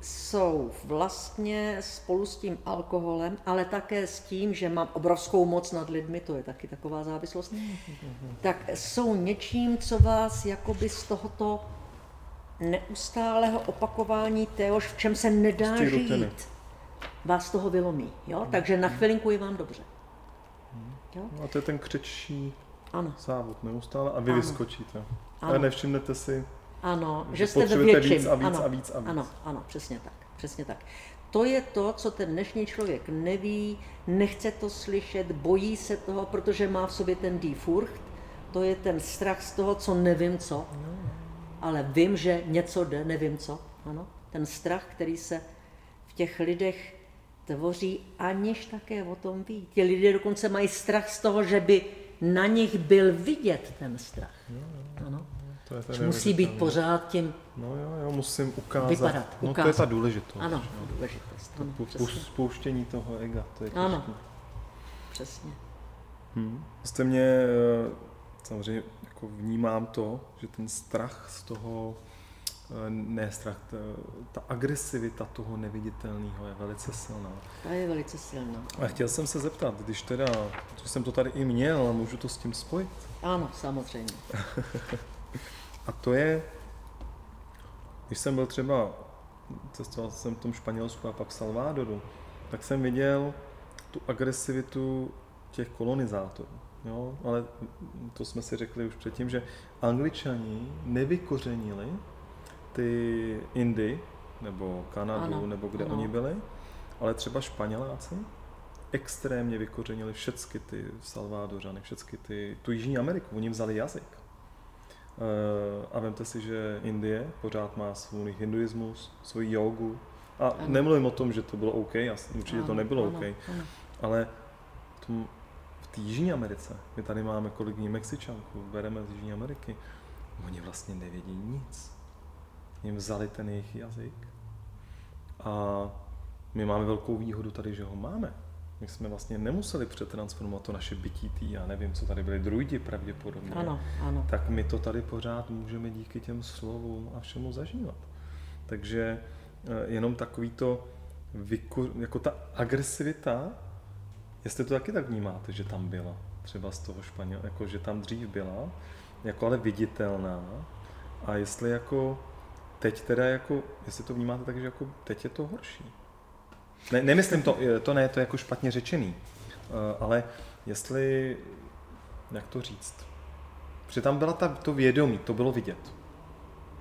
jsou vlastně spolu s tím alkoholem, ale také s tím, že mám obrovskou moc nad lidmi, to je taky taková závislost, tak jsou něčím, co vás jakoby z tohoto neustálého opakování téhož, v čem se nedá Z těch rutiny. Vás toho vylomí. Jo? Takže na chvilinku je vám dobře. Jo? No a to je ten křečší Ano, závod neustále a vy Ano. vyskočíte. Ano. Ale nevšimnete si, ano, Že že jste ve větším. víc a víc ano, a víc a víc. Ano, ano, přesně tak, přesně tak. To je to, co ten dnešní člověk neví, nechce to slyšet, bojí se toho, protože má v sobě ten die Furcht, to je ten strach z toho, co nevím co, ale vím, že něco jde, nevím co. Ano, ten strach, který se v těch lidech tvoří, aniž také o tom ví. Ti lidé dokonce mají strach z toho, že by na nich byl vidět ten strach. Ano. to je musí být pořád tím, No jo, jo, musím ukázat. Vypadat, No to je ukázat. ta důležitost. ano, důležitost. Ano, Po- po-. Spouštění toho ega, to je Ano. těžký. přesně. Hmm. Jste mě eh, samozřejmě jako vnímám to, že ten strach z toho, ne strach, ta, ta agresivita toho neviditelného je velice silná. Ta je velice silná. A chtěl jsem se zeptat, když teda, že jsem to tady i měl, a můžu to s tím spojit? Ano, samozřejmě. a to je, když jsem byl třeba, cestoval jsem v tom Španělsku a pak v Salvadoru, tak jsem viděl tu agresivitu těch kolonizátorů. Jo? Ale to jsme si řekli už předtím, že angličani nevykořenili ty Indy, nebo Kanadu, ano, nebo kde ano. oni byli, ale třeba Španěláci extrémně vykořenili všechny ty Salvadořany, všechny ty, tu Jižní Ameriku, oni vzali jazyk. Eh, a vemte si, že Indie pořád má svůj hinduismus, svůj jogu. A ano. nemluvím o tom, že to bylo OK, určitě ano, to nebylo ano, OK, ano. ale tom, v té Jižní Americe, my tady máme kolegyni Mexičanku, bereme z Jižní Ameriky, oni vlastně nevědí nic. Jim vzali ten jejich jazyk. A my máme velkou výhodu tady, že ho máme. My jsme vlastně nemuseli přetransformovat to naše bytí tý, já nevím, co tady byly druidi pravděpodobně. Ano, ano. Tak my to tady pořád můžeme díky těm slovům a všemu zažívat. Takže eh, jenom takový to, jako ta agresivita, jestli to taky tak vnímáte, že tam byla, třeba z toho Španěl, jako že tam dřív byla, jako ale viditelná, a jestli jako teď teda jako, jestli to vnímáte tak, že jako teď je to horší. Ne, nemyslím to, to ne, to je jako špatně řečený, eh, ale jestli, jak to říct, protože tam byla ta, to vědomí, to bylo vidět.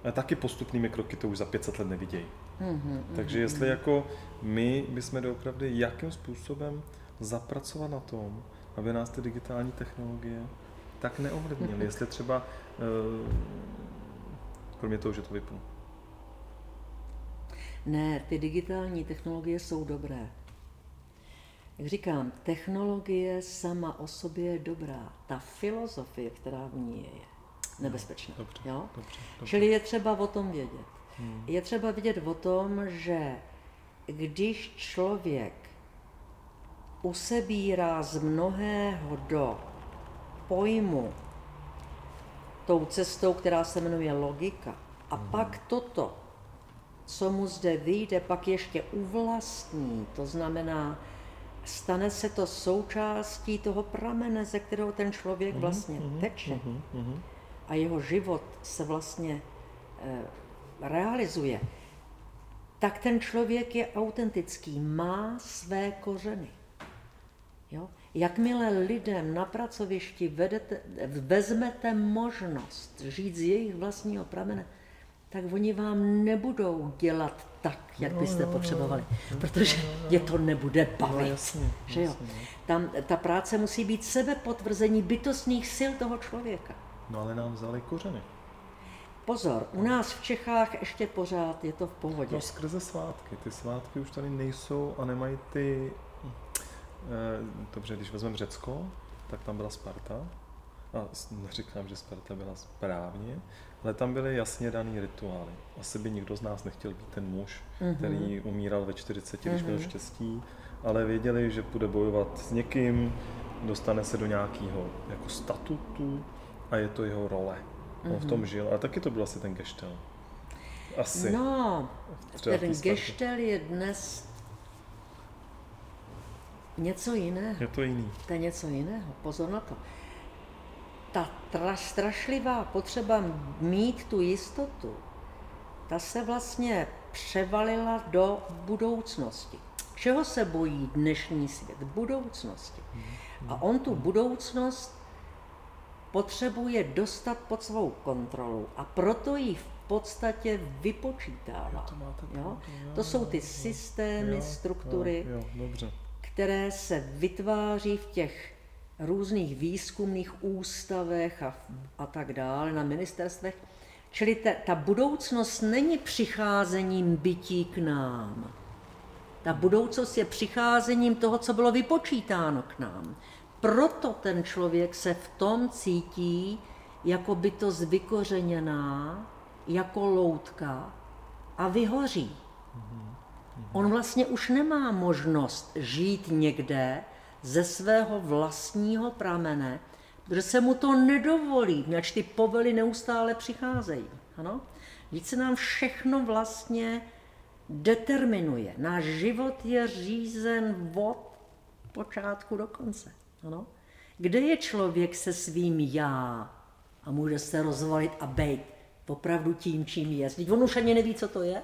Ale taky postupnými kroky to už za 500 let nevidějí. Mm-hmm, Takže mm-hmm. jestli jako my bychom doopravdy jakým způsobem zapracovat na tom, aby nás ty digitální technologie tak neovlivnily. Mm-hmm. Jestli třeba, eh, kromě toho, že to vypnu. Ne, ty digitální technologie jsou dobré. Jak říkám, technologie sama o sobě je dobrá. Ta filozofie, která v ní je, je nebezpečná. Dobře, jo? Dobře, dobře. Čili je třeba o tom vědět. Hmm. Je třeba vědět o tom, že když člověk usebírá z mnohého do pojmu tou cestou, která se jmenuje logika, a hmm. pak toto co mu zde vyjde, pak ještě uvlastní, to znamená, stane se to součástí toho pramene, ze kterého ten člověk mhm, vlastně mm-hmm, teče. Mm-hmm. A jeho život se vlastně e, realizuje. Tak ten člověk je autentický, má své kořeny. Jo? Jakmile lidem na pracovišti vedete, vezmete možnost žít z jejich vlastního pramene, tak oni vám nebudou dělat tak, jak byste potřebovali, protože je to nebude bavit. No, jasně, že jo? No. Tam ta práce musí být sebepotvrzení bytostných sil toho člověka. No ale nám vzali kořeny. Pozor, u nás v Čechách ještě pořád je to v pohodě. No skrze svátky. Ty svátky už tady nejsou a nemají ty... Eh, dobře, když vezmeme Řecko, tak tam byla Sparta. A neříkám, že Sparta byla správně, ale tam byly jasně daný rituály. Asi by nikdo z nás nechtěl být ten muž, mm-hmm. který umíral ve 40, mm-hmm. když měl štěstí, ale věděli, že bude bojovat s někým, dostane se do nějakého jako statutu a je to jeho role. On mm-hmm. v tom mhm. žil, ale taky to byl asi ten geštel. Asi. No, ten geštel je dnes něco jiného. Je to jiný. To je něco jiného, pozor na to ta tra, strašlivá potřeba mít tu jistotu, ta se vlastně převalila do budoucnosti. Čeho se bojí dnešní svět? Budoucnosti. A on tu budoucnost potřebuje dostat pod svou kontrolu a proto ji v podstatě vypočítává. Jo? To jsou ty systémy, struktury, které se vytváří v těch různých výzkumných ústavech a, a tak dále, na ministerstvech. Čili ta, ta budoucnost není přicházením bytí k nám. Ta budoucnost je přicházením toho, co bylo vypočítáno k nám. Proto ten člověk se v tom cítí jako bytost vykořeněná, jako loutka a vyhoří. On vlastně už nemá možnost žít někde, ze svého vlastního pramene, Protože se mu to nedovolí, ač ty povely neustále přicházejí. Ano? Víc se nám všechno vlastně determinuje. Náš život je řízen od počátku do konce. Ano? Kde je člověk se svým já a může se rozvolit a být opravdu tím, čím je. Teď on už ani neví, co to je.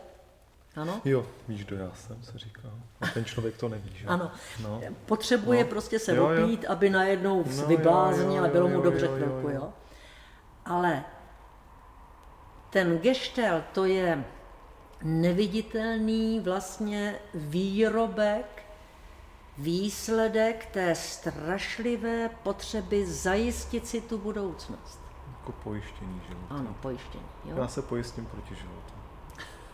Ano? Jo, víš, kdo já jsem, se říká. A ten člověk to neví, že? Ano. No. Potřebuje no. prostě se jo, opít, jo. aby najednou no, vybláznil a bylo mu dobře chvilku, jo, jo. Ale ten geštel, to je neviditelný vlastně výrobek, výsledek té strašlivé potřeby zajistit si tu budoucnost. Jako pojištění života. Ano, pojištění. Jo? Já se pojistím proti životu.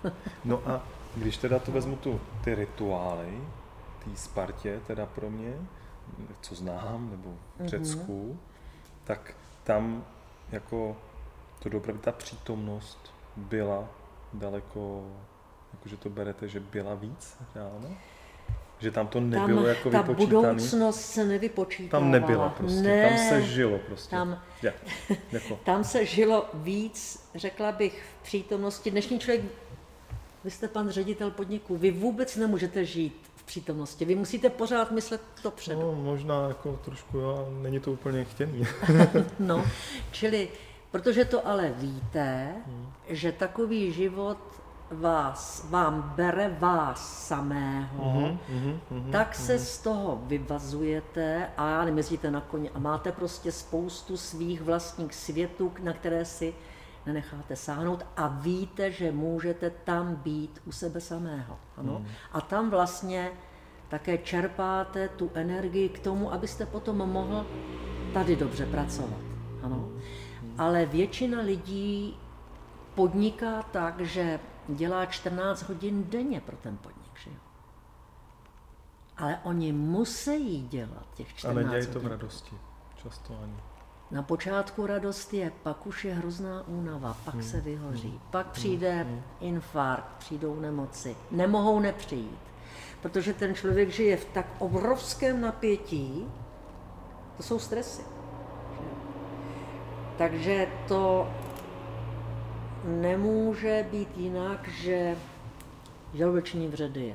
No a když teda to vezmu tu, ty rituály, té Spartě teda pro mě, co znám, nebo v mhm. Řecku, mm-hmm. tak tam jako to dopravy, ta přítomnost byla daleko, jakože to berete, že byla víc reálně? Že tam to nebylo tam, jako ta vypočítaný? budoucnost se nevypočítávala. Tam nebyla prostě, ne, tam se žilo prostě. Tam, ja, jako. tam se žilo víc, řekla bych, v přítomnosti. Dnešní člověk, vy jste pan ředitel podniku, vy vůbec nemůžete žít v přítomnosti. Vy musíte pořád myslet dopředu. No, možná jako trošku, jo, není to úplně chtěný. no, čili Protože to ale víte, hmm. že takový život vás, vám bere vás samého, mm-hmm, mm-hmm, tak se mm-hmm. z toho vyvazujete a jezdíte na koni a máte prostě spoustu svých vlastních světů, na které si nenecháte sáhnout a víte, že můžete tam být u sebe samého. Ano? Mm. A tam vlastně také čerpáte tu energii k tomu, abyste potom mohl tady dobře pracovat. Ano? Mm ale většina lidí podniká tak, že dělá 14 hodin denně pro ten podnik. Že? Ale oni musí dělat těch 14 hodin. A nedělají to v radosti. Často ani. Na počátku radost je, pak už je hrozná únava, pak hmm. se vyhoří, hmm. pak přijde hmm. infarkt, přijdou nemoci, nemohou nepřijít. Protože ten člověk žije v tak obrovském napětí, to jsou stresy. Takže to nemůže být jinak, že žaludeční vředy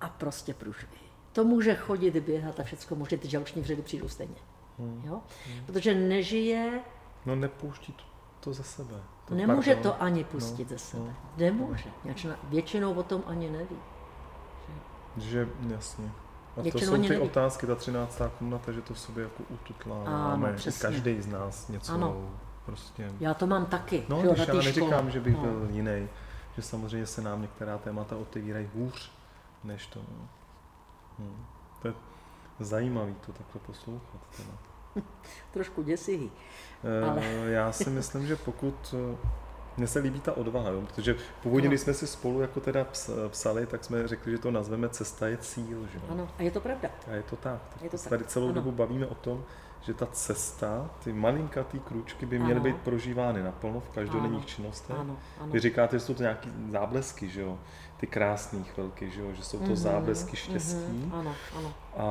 a prostě průšvy. To může chodit, běhat a všechno může, ty žaludeční vředy přijdou stejně. Hmm. Jo? Protože nežije... No nepouští to, to ze sebe. To nemůže pardon. to ani pustit no, ze sebe. No. Nemůže. Většinou o tom ani neví. Že, že jasně. A to jsou ty neví. otázky, ta 13. komnata, že to v sobě jako ututláváme. Každý z nás něco ano. prostě. Já to mám taky. No, když já neříkám, že bych no. byl jiný, že samozřejmě se nám některá témata otevírají hůř než to. No. Hmm. To je zajímavý to takhle poslouchat. Teda. Trošku děsivý. E, ale... Já si myslím, že pokud mně se líbí ta odvaha, jo? protože původně, ano. když jsme si spolu jako teda psali, tak jsme řekli, že to nazveme cesta je cíl. Že? Ano, a je to pravda. A je to tak. Tak je to tady tak. celou ano. dobu bavíme o tom, že ta cesta, ty malinkatý kručky by měly ano. být prožívány naplno v každodenních činnostech. Ano, ano. Vy říkáte, že jsou to nějaké záblesky, že jo? ty krásné chvilky, že, jo? že jsou to mm-hmm, záblesky štěstí. Mm-hmm, ano, ano. A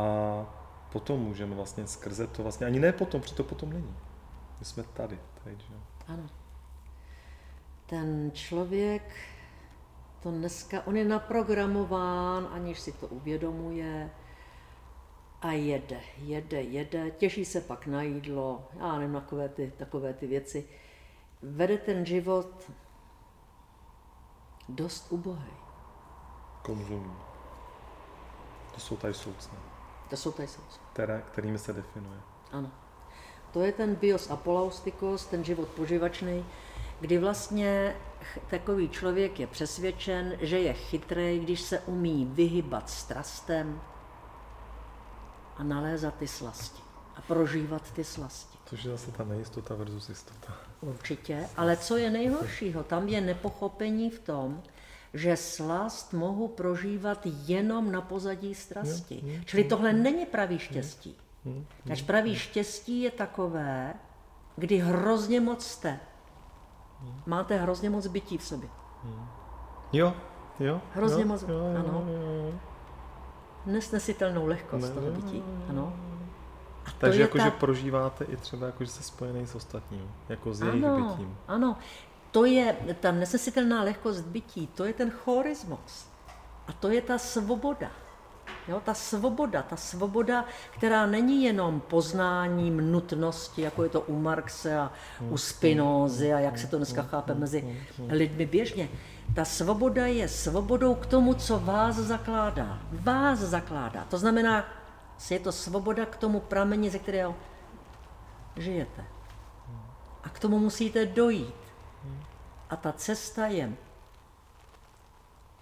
potom můžeme vlastně skrze to vlastně, ani ne potom, protože to potom není. My jsme tady teď, že jo? Ano ten člověk to dneska, on je naprogramován, aniž si to uvědomuje a jede, jede, jede, těší se pak na jídlo, já nevím, takové ty, takové ty věci. Vede ten život dost ubohý. Konzumní. To jsou tady soucné. To jsou tady soucné. Kterými se definuje. Ano. To je ten bios apolaustikos, ten život poživačný, kdy vlastně takový člověk je přesvědčen, že je chytrý, když se umí vyhybat strastem a nalézat ty slasti a prožívat ty slasti. Což je zase ta nejistota versus jistota. Určitě, ale co je nejhoršího, tam je nepochopení v tom, že slast mohu prožívat jenom na pozadí strasti. Je, je, Čili tohle není pravý štěstí. Až pravý štěstí je takové, kdy hrozně moc jste Máte hrozně moc bytí v sobě. Jo, jo. Hrozně jo, moc, jo, jo, ano. Jo, jo. Nesnesitelnou lehkost ne, toho bytí, ano. A to Takže je jako, ta... prožíváte i třeba, jako, že jste spojený s ostatním, jako s jejich ano, bytím. Ano, to je ta nesnesitelná lehkost bytí, to je ten chorismos. A to je ta svoboda. Jo, ta svoboda, ta svoboda, která není jenom poznáním nutnosti, jako je to u Marxe a u Spinozy a jak se to dneska chápe mezi lidmi běžně. Ta svoboda je svobodou k tomu, co vás zakládá. Vás zakládá. To znamená, je to svoboda k tomu prameni, ze kterého žijete. A k tomu musíte dojít. A ta cesta je,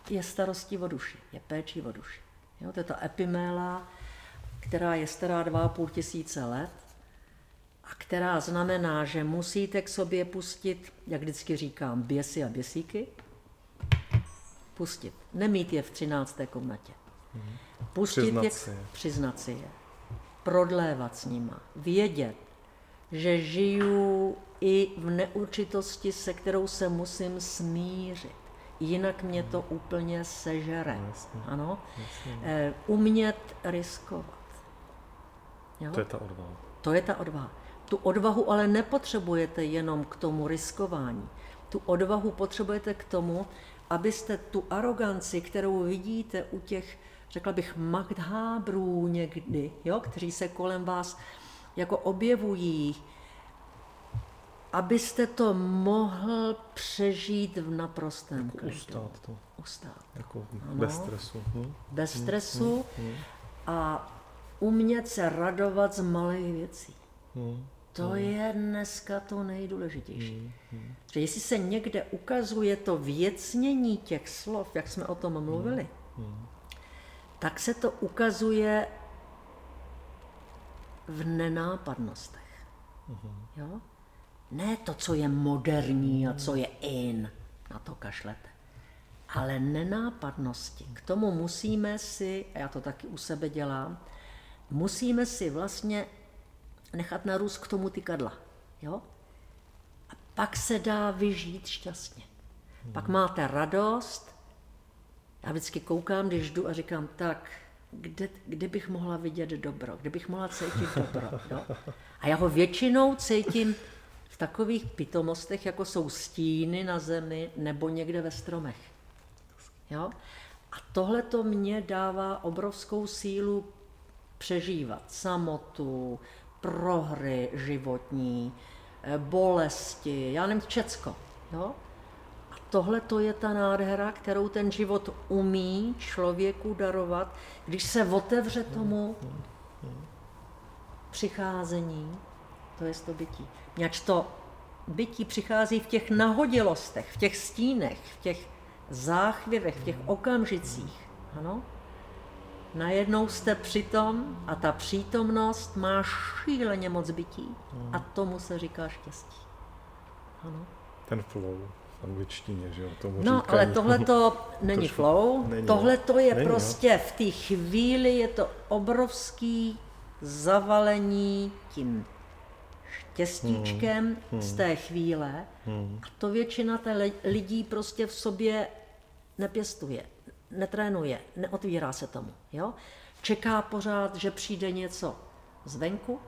je starostí o duši, je péčí o duši. Jo, to je ta epiméla, která je stará 2,5 tisíce let a která znamená, že musíte k sobě pustit, jak vždycky říkám, běsy a běsíky, pustit, nemít je v 13. komnatě. Pustit Přiznat je, si je. přiznat si je, prodlévat s nima, vědět, že žiju i v neurčitosti, se kterou se musím smířit. Jinak mě to úplně sežere. Jasně, Ano? Eh, Umět riskovat. Jo? To je ta odvaha. To je ta odvaha. Tu odvahu ale nepotřebujete jenom k tomu riskování. Tu odvahu potřebujete k tomu, abyste tu aroganci, kterou vidíte u těch, řekla bych, magdhábrů někdy, jo, kteří se kolem vás jako objevují, abyste to mohl přežít v naprostém Jako klidu. ustát to, Ustát. jako bez stresu. Hm? Bez stresu a umět se radovat z malých věcí. Hm? To je dneska to nejdůležitější. Že jestli se někde ukazuje to věcnění těch slov, jak jsme o tom mluvili, tak se to ukazuje v nenápadnostech. Jo? Ne to, co je moderní a co je in, na to kašlete. Ale nenápadnosti. K tomu musíme si, a já to taky u sebe dělám, musíme si vlastně nechat narůst k tomu ty kadla. Jo? A pak se dá vyžít šťastně. Pak máte radost. Já vždycky koukám, když jdu a říkám, tak, kde, kde bych mohla vidět dobro, kde bych mohla cítit dobro. Jo? A já ho většinou cítím v takových pitomostech, jako jsou stíny na zemi nebo někde ve stromech. Jo? A tohle to mě dává obrovskou sílu přežívat samotu, prohry životní, eh, bolesti, já nevím, všecko. Jo? A tohle to je ta nádhera, kterou ten život umí člověku darovat, když se otevře tomu přicházení, to je to bytí. Měč to bytí přichází v těch nahodilostech, v těch stínech, v těch záchvěvech, v těch okamžicích. Ano? Najednou jste přitom a ta přítomnost má šíleně moc bytí a tomu se říká štěstí. Ano. Ten flow v angličtině, že jo? Tomu No, říkají. ale tohle to není Trošku- flow, tohle to je Není, no. prostě v té chvíli je to obrovský zavalení tím štěstíčkem Hmm, z té chvíle a to většina té li- lidí prostě v sobě nepěstuje, netrénuje, neotvírá se tomu. Jo? Čeká pořád, že přijde něco zvenku,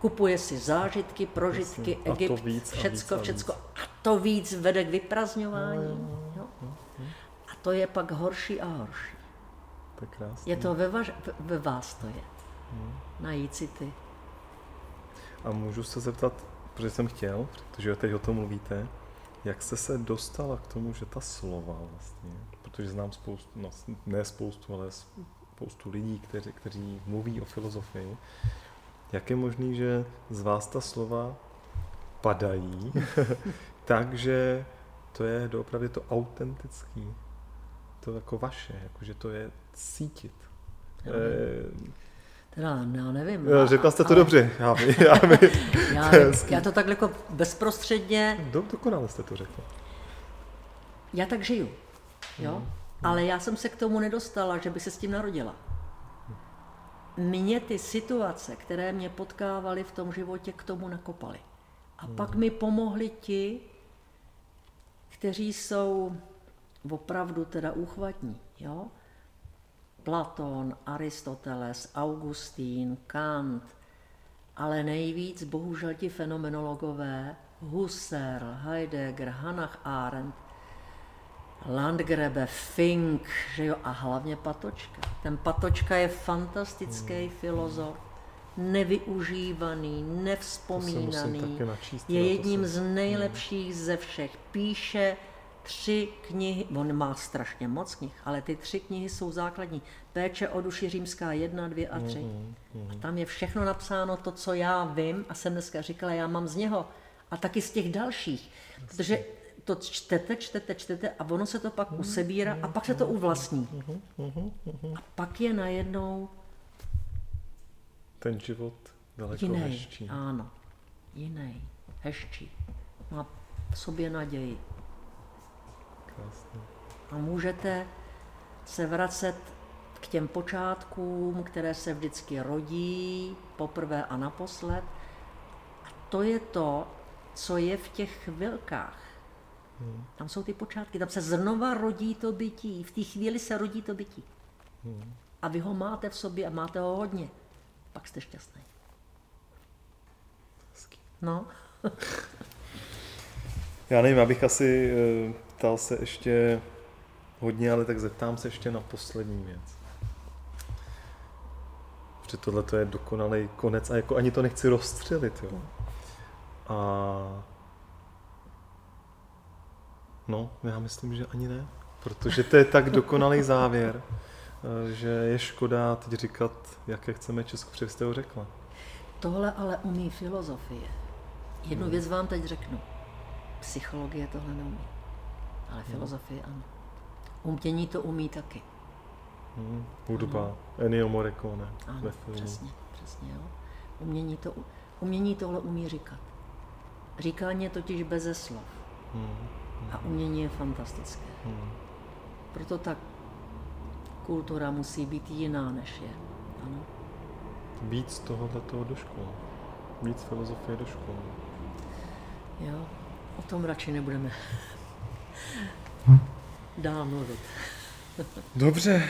kupuje si zážitky, prožitky, Jasně. A to Egypt, víc a všecko, víc a víc. všecko. A to víc vede k vyprazňování. Jo? A to je pak horší a horší. To je krásný. Je to ve, vaš, ve vás to je. Najít si ty. A můžu se zeptat, protože jsem chtěl, protože teď o tom mluvíte, jak jste se dostala k tomu, že ta slova vlastně, protože znám spoustu, no ne spoustu, ale spoustu lidí, kteří, kteří mluví o filozofii, jak je možný, že z vás ta slova padají, takže to je doopravdy to autentický, to jako vaše, jako že to je cítit. Eh, Teda, já nevím. Jo, Řekla jste to ale dobře, já, vím, já, vím. Já, já to tak jako bezprostředně, Do, dokonale jste to řekla. já tak žiju. Jo? Hmm. Ale já jsem se k tomu nedostala, že by se s tím narodila. Mě ty situace, které mě potkávaly v tom životě, k tomu nakopaly. A Hmm. pak mi pomohli ti, kteří jsou opravdu teda úchvatní. Jo? Platon, Aristoteles, Augustín, Kant, Ale nejvíc, bohužel, ti fenomenologové, Husserl, Heidegger, Hannah Arendt, Landgrebe, Fink, že jo, a hlavně Patočka. Ten Patočka je fantastický hmm. filozof, nevyužívaný, nevzpomínaný, načíst, je jedním z nejlepších ze všech. Píše tři knihy, on má strašně moc knih, ale ty tři knihy jsou základní. Péče o duši římská jedna, dvě a tři. A tam je všechno napsáno to, co já vím a jsem dneska říkala, já mám z něho a taky z těch dalších. Protože to čtete, čtete, čtete a ono se to pak usebírá a pak se to uvlastní. A pak je najednou ten život daleko jiný. hezčí. Ano, jiný, hezčí. Má v sobě naději. Krásně. A můžete se vracet k těm počátkům, které se vždycky rodí, poprvé a naposled. A to je to, co je v těch chvilkách. Hmm. Tam jsou ty počátky, tam se znova rodí to bytí, v té chvíli se rodí to bytí. Hmm. A vy ho máte v sobě a máte ho hodně. Pak jste šťastný. No. Já nevím, abych asi uh, ptal se ještě hodně, ale tak zeptám se ještě na poslední věc. Protože tohle to je dokonalý konec a jako ani to nechci rozstřelit. Jo. A no, já myslím, že ani ne. Protože to je tak dokonalý závěr, eh, že je škoda teď říkat, jaké chceme Česko, protože jste ho řekla. Tohle ale umí filozofie. Jednu hmm. věc vám teď řeknu. Psychologie tohle neumí, ale hmm. filozofie ano. Umění to umí taky. Hmm. Hudba, ano. Ennio Morricone ano, přesně, přesně, jo. Umění, to, umění tohle umí říkat. Říkání je totiž beze slov. Hmm. A umění je fantastické. Hmm. Proto tak kultura musí být jiná, než je. Ano. Víc tohohle toho do školy. Víc filozofie do školy. Jo, o tom radši nebudeme dál mluvit. Dobře.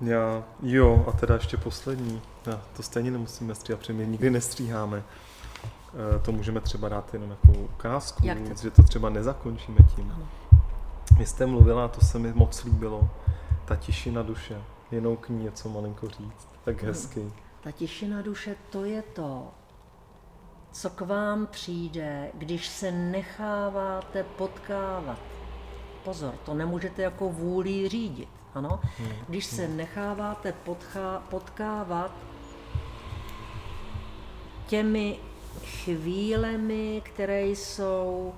Já, jo, a teda ještě poslední. Já, to stejně nemusíme stříhat, protože my nikdy nestříháme. E, to můžeme třeba dát jenom jako ukázku, Jak to? že to třeba nezakončíme tím. Ano. Vy jste mluvila, to se mi moc líbilo, ta tišina duše. Jenom k ní něco malinko říct, tak hezky. Ta tišina duše, to je to, co k vám přijde, když se necháváte potkávat. Pozor, to nemůžete jako vůli řídit. Ano? Když se necháváte potchá, potkávat těmi chvílemi, které jsou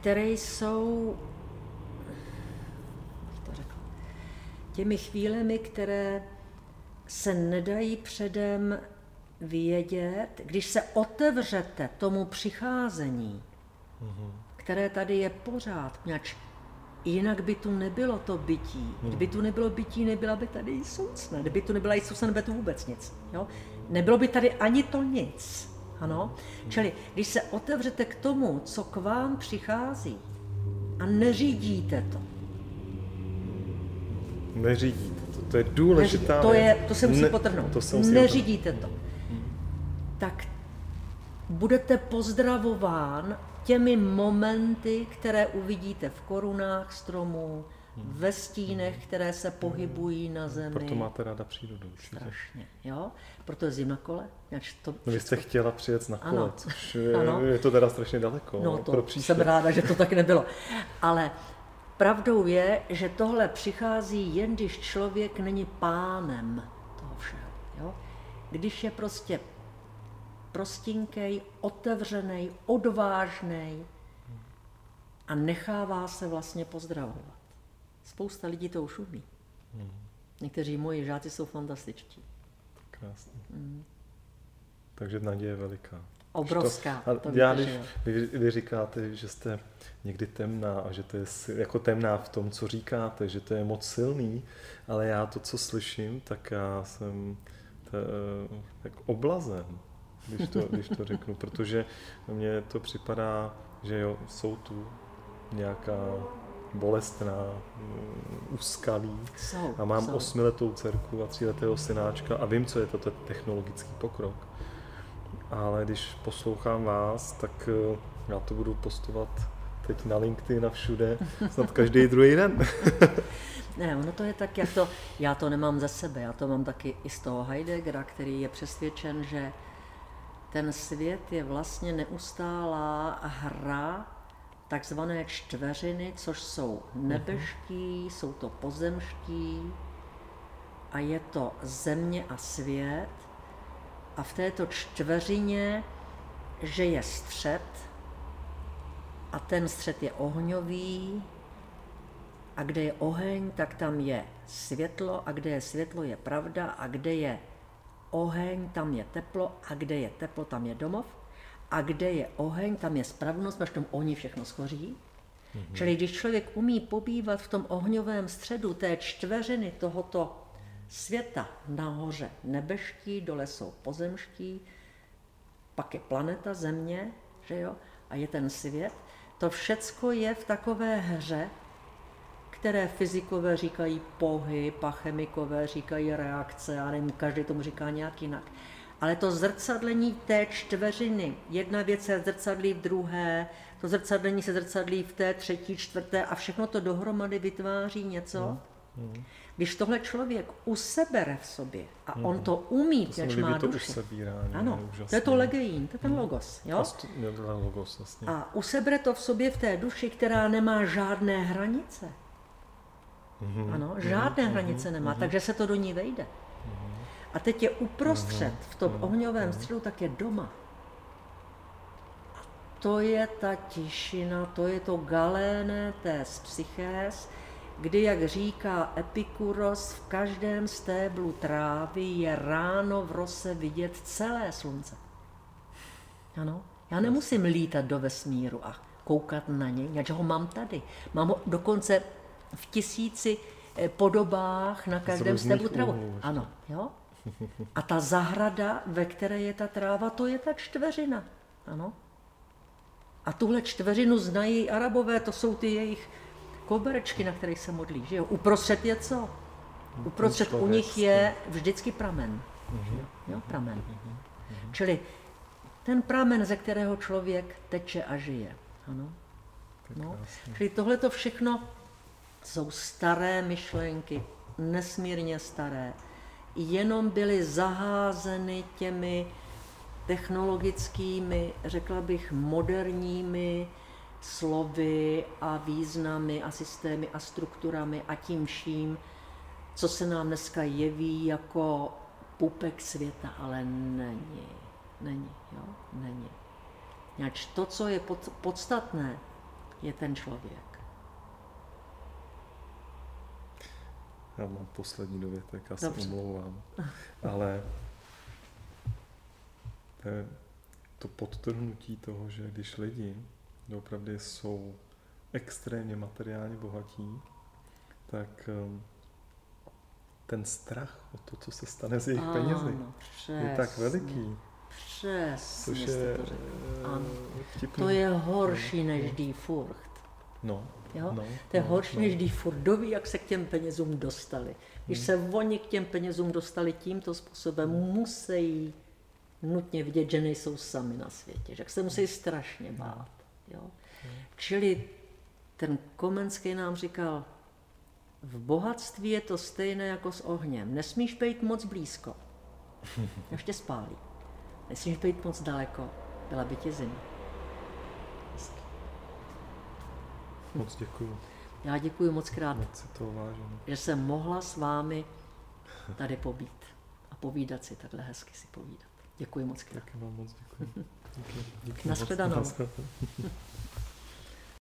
které jsou jak to řekl, těmi chvílemi, které se nedají předem vědět, když se otevřete tomu přicházení, které tady je pořád, měč Jinak by tu nebylo to bytí. Kdyby tu nebylo bytí, nebyla by tady i soucna. Kdyby tu nebyla i soucna, nebylo tu vůbec nic. Jo? Nebylo by tady ani to nic. Ano? Čili když se otevřete k tomu, co k vám přichází a neřídíte to. Neřídíte to, to je důležitá Neřídí, to, je, to se musí ne, potrhnout. To se musí Neřídíte to. Tak budete pozdravován těmi momenty, které uvidíte v korunách stromů, ve stínech, které se pohybují na zemi. Proto máte ráda přírodu. Určitě. Strašně, jo? Proto jezdím na kole. To no, vy jste chtěla přijet na kole, ano. což je, ano. je to teda strašně daleko. No to pro jsem ráda, že to tak nebylo. Ale pravdou je, že tohle přichází jen, když člověk není pánem toho všeho. Jo? Když je prostě prostinkej, otevřený, odvážný a nechává se vlastně pozdravovat. Spousta lidí to už umí. Hmm. Někteří moji žáci jsou fantastičtí. Krásně. Hmm. Takže naděje je veliká. Obrovská. To, to já, když vy, vy říkáte, že jste někdy temná a že to je jako temná v tom, co říkáte, že to je moc silný, ale já to, co slyším, tak já jsem to, tak oblazen když to, když to řeknu, protože mně to připadá, že jo, jsou tu nějaká bolestná, mm, úskalý. Jsou, A mám jsou. osmiletou dcerku a tříletého synáčka a vím, co je to ten technologický pokrok. Ale když poslouchám vás, tak eh, já to budu postovat teď na LinkedIn a všude, snad každý druhý den. Ne, ono to je tak, jak to, já to nemám za sebe, já to mám taky i z toho Heideggera, který je přesvědčen, že ten svět je vlastně neustálá hra takzvané čtveřiny, což jsou nebeští, jsou to pozemští a je to země a svět. A v této čtveřině, že je střed, a ten střed je ohňový, a kde je oheň, tak tam je světlo, a kde je světlo, je pravda, a kde je oheň, tam je teplo, a kde je teplo, tam je domov, a kde je oheň, tam je spravedlnost, protože v tom ohni všechno schoří. Mm-hmm. Čili když člověk umí pobývat v tom ohňovém středu té čtveřiny tohoto světa, nahoře nebeští, dole jsou pozemští, pak je planeta Země, že jo, a je ten svět, to všecko je v takové hře, které fyzikové říkají pohyb a chemikové říkají reakce, já nevím, každý tomu říká nějak jinak. Ale to zrcadlení té čtveřiny, jedna věc se zrcadlí v druhé, to zrcadlení se zrcadlí v té třetí, čtvrté a všechno to dohromady vytváří něco. Mm. Když tohle člověk usebere v sobě a mm. on to umí, To líbí má to duši. usebírání, Ano, je to je to legeín, to je ten logos. Jo? To je logos, jasně. A usebere to v sobě v té duši, která nemá žádné hranice. Mhm. Ano, žádné hranice nemá, takže se to do ní vejde. A teď je uprostřed, v tom ohňovém středu, tak je doma. A to je ta tišina, to je to galéné tes psychés, kdy, jak říká Epikuros, v každém stéblu trávy je ráno v rose vidět celé slunce. Ano, já nemusím lítat do vesmíru a koukat na něj, já ho mám tady. Mám ho dokonce v tisíci eh, podobách na každém travu. úhlů ještě. Ano, jo. A ta zahrada, ve které je ta tráva, to je ta čtveřina. Ano. A tuhle čtveřinu znají arabové, to jsou ty jejich koberečky, na kterých se modlí. Že jo? Uprostřed je co? Uprostřed u nich je vždycky pramen. Mhm. Jo, pramen. Čili ten pramen, ze kterého člověk teče a žije. Ano. No. Čili tohle to všechno jsou staré myšlenky, nesmírně staré. Jenom byly zaházeny těmi technologickými, řekla bych, moderními slovy a významy a systémy a strukturami a tím vším, co se nám dneska jeví jako pupek světa, ale není. Není, jo? Není. Ač to, co je pod, podstatné, je ten člověk. Já mám poslední dovětek, já se Dobře. omlouvám. Ale to, je to podtrhnutí toho, že když lidi opravdu jsou extrémně materiálně bohatí, tak um, ten strach o to, co se stane s jejich penězi, Ano, je tak přesně, veliký. Přesně Což je to eh, Ano. vtipný. To je horší než die Furcht. No, Jo? no, To je no, horší no. než die Furcht. Kdo ví, jak se k těm penězům dostali. Když Hmm. se oni k těm penězům dostali tímto způsobem, musí nutně vidět, že nejsou sami na světě, že se musí strašně bát. Jo? Čili ten Komenský nám říkal, v bohatství je to stejné jako s ohněm. Nesmíš být moc blízko, ještě spálí. Nesmíš být moc daleko, byla by ti zima. Moc děkuju, Já děkuji moc krát, moc to vážím. že jsem mohla s vámi tady pobít a povídat si, takhle hezky si povídat. Děkuji moc krát. Taky vám moc děkuji. Díky, díky Nashledanou. moc.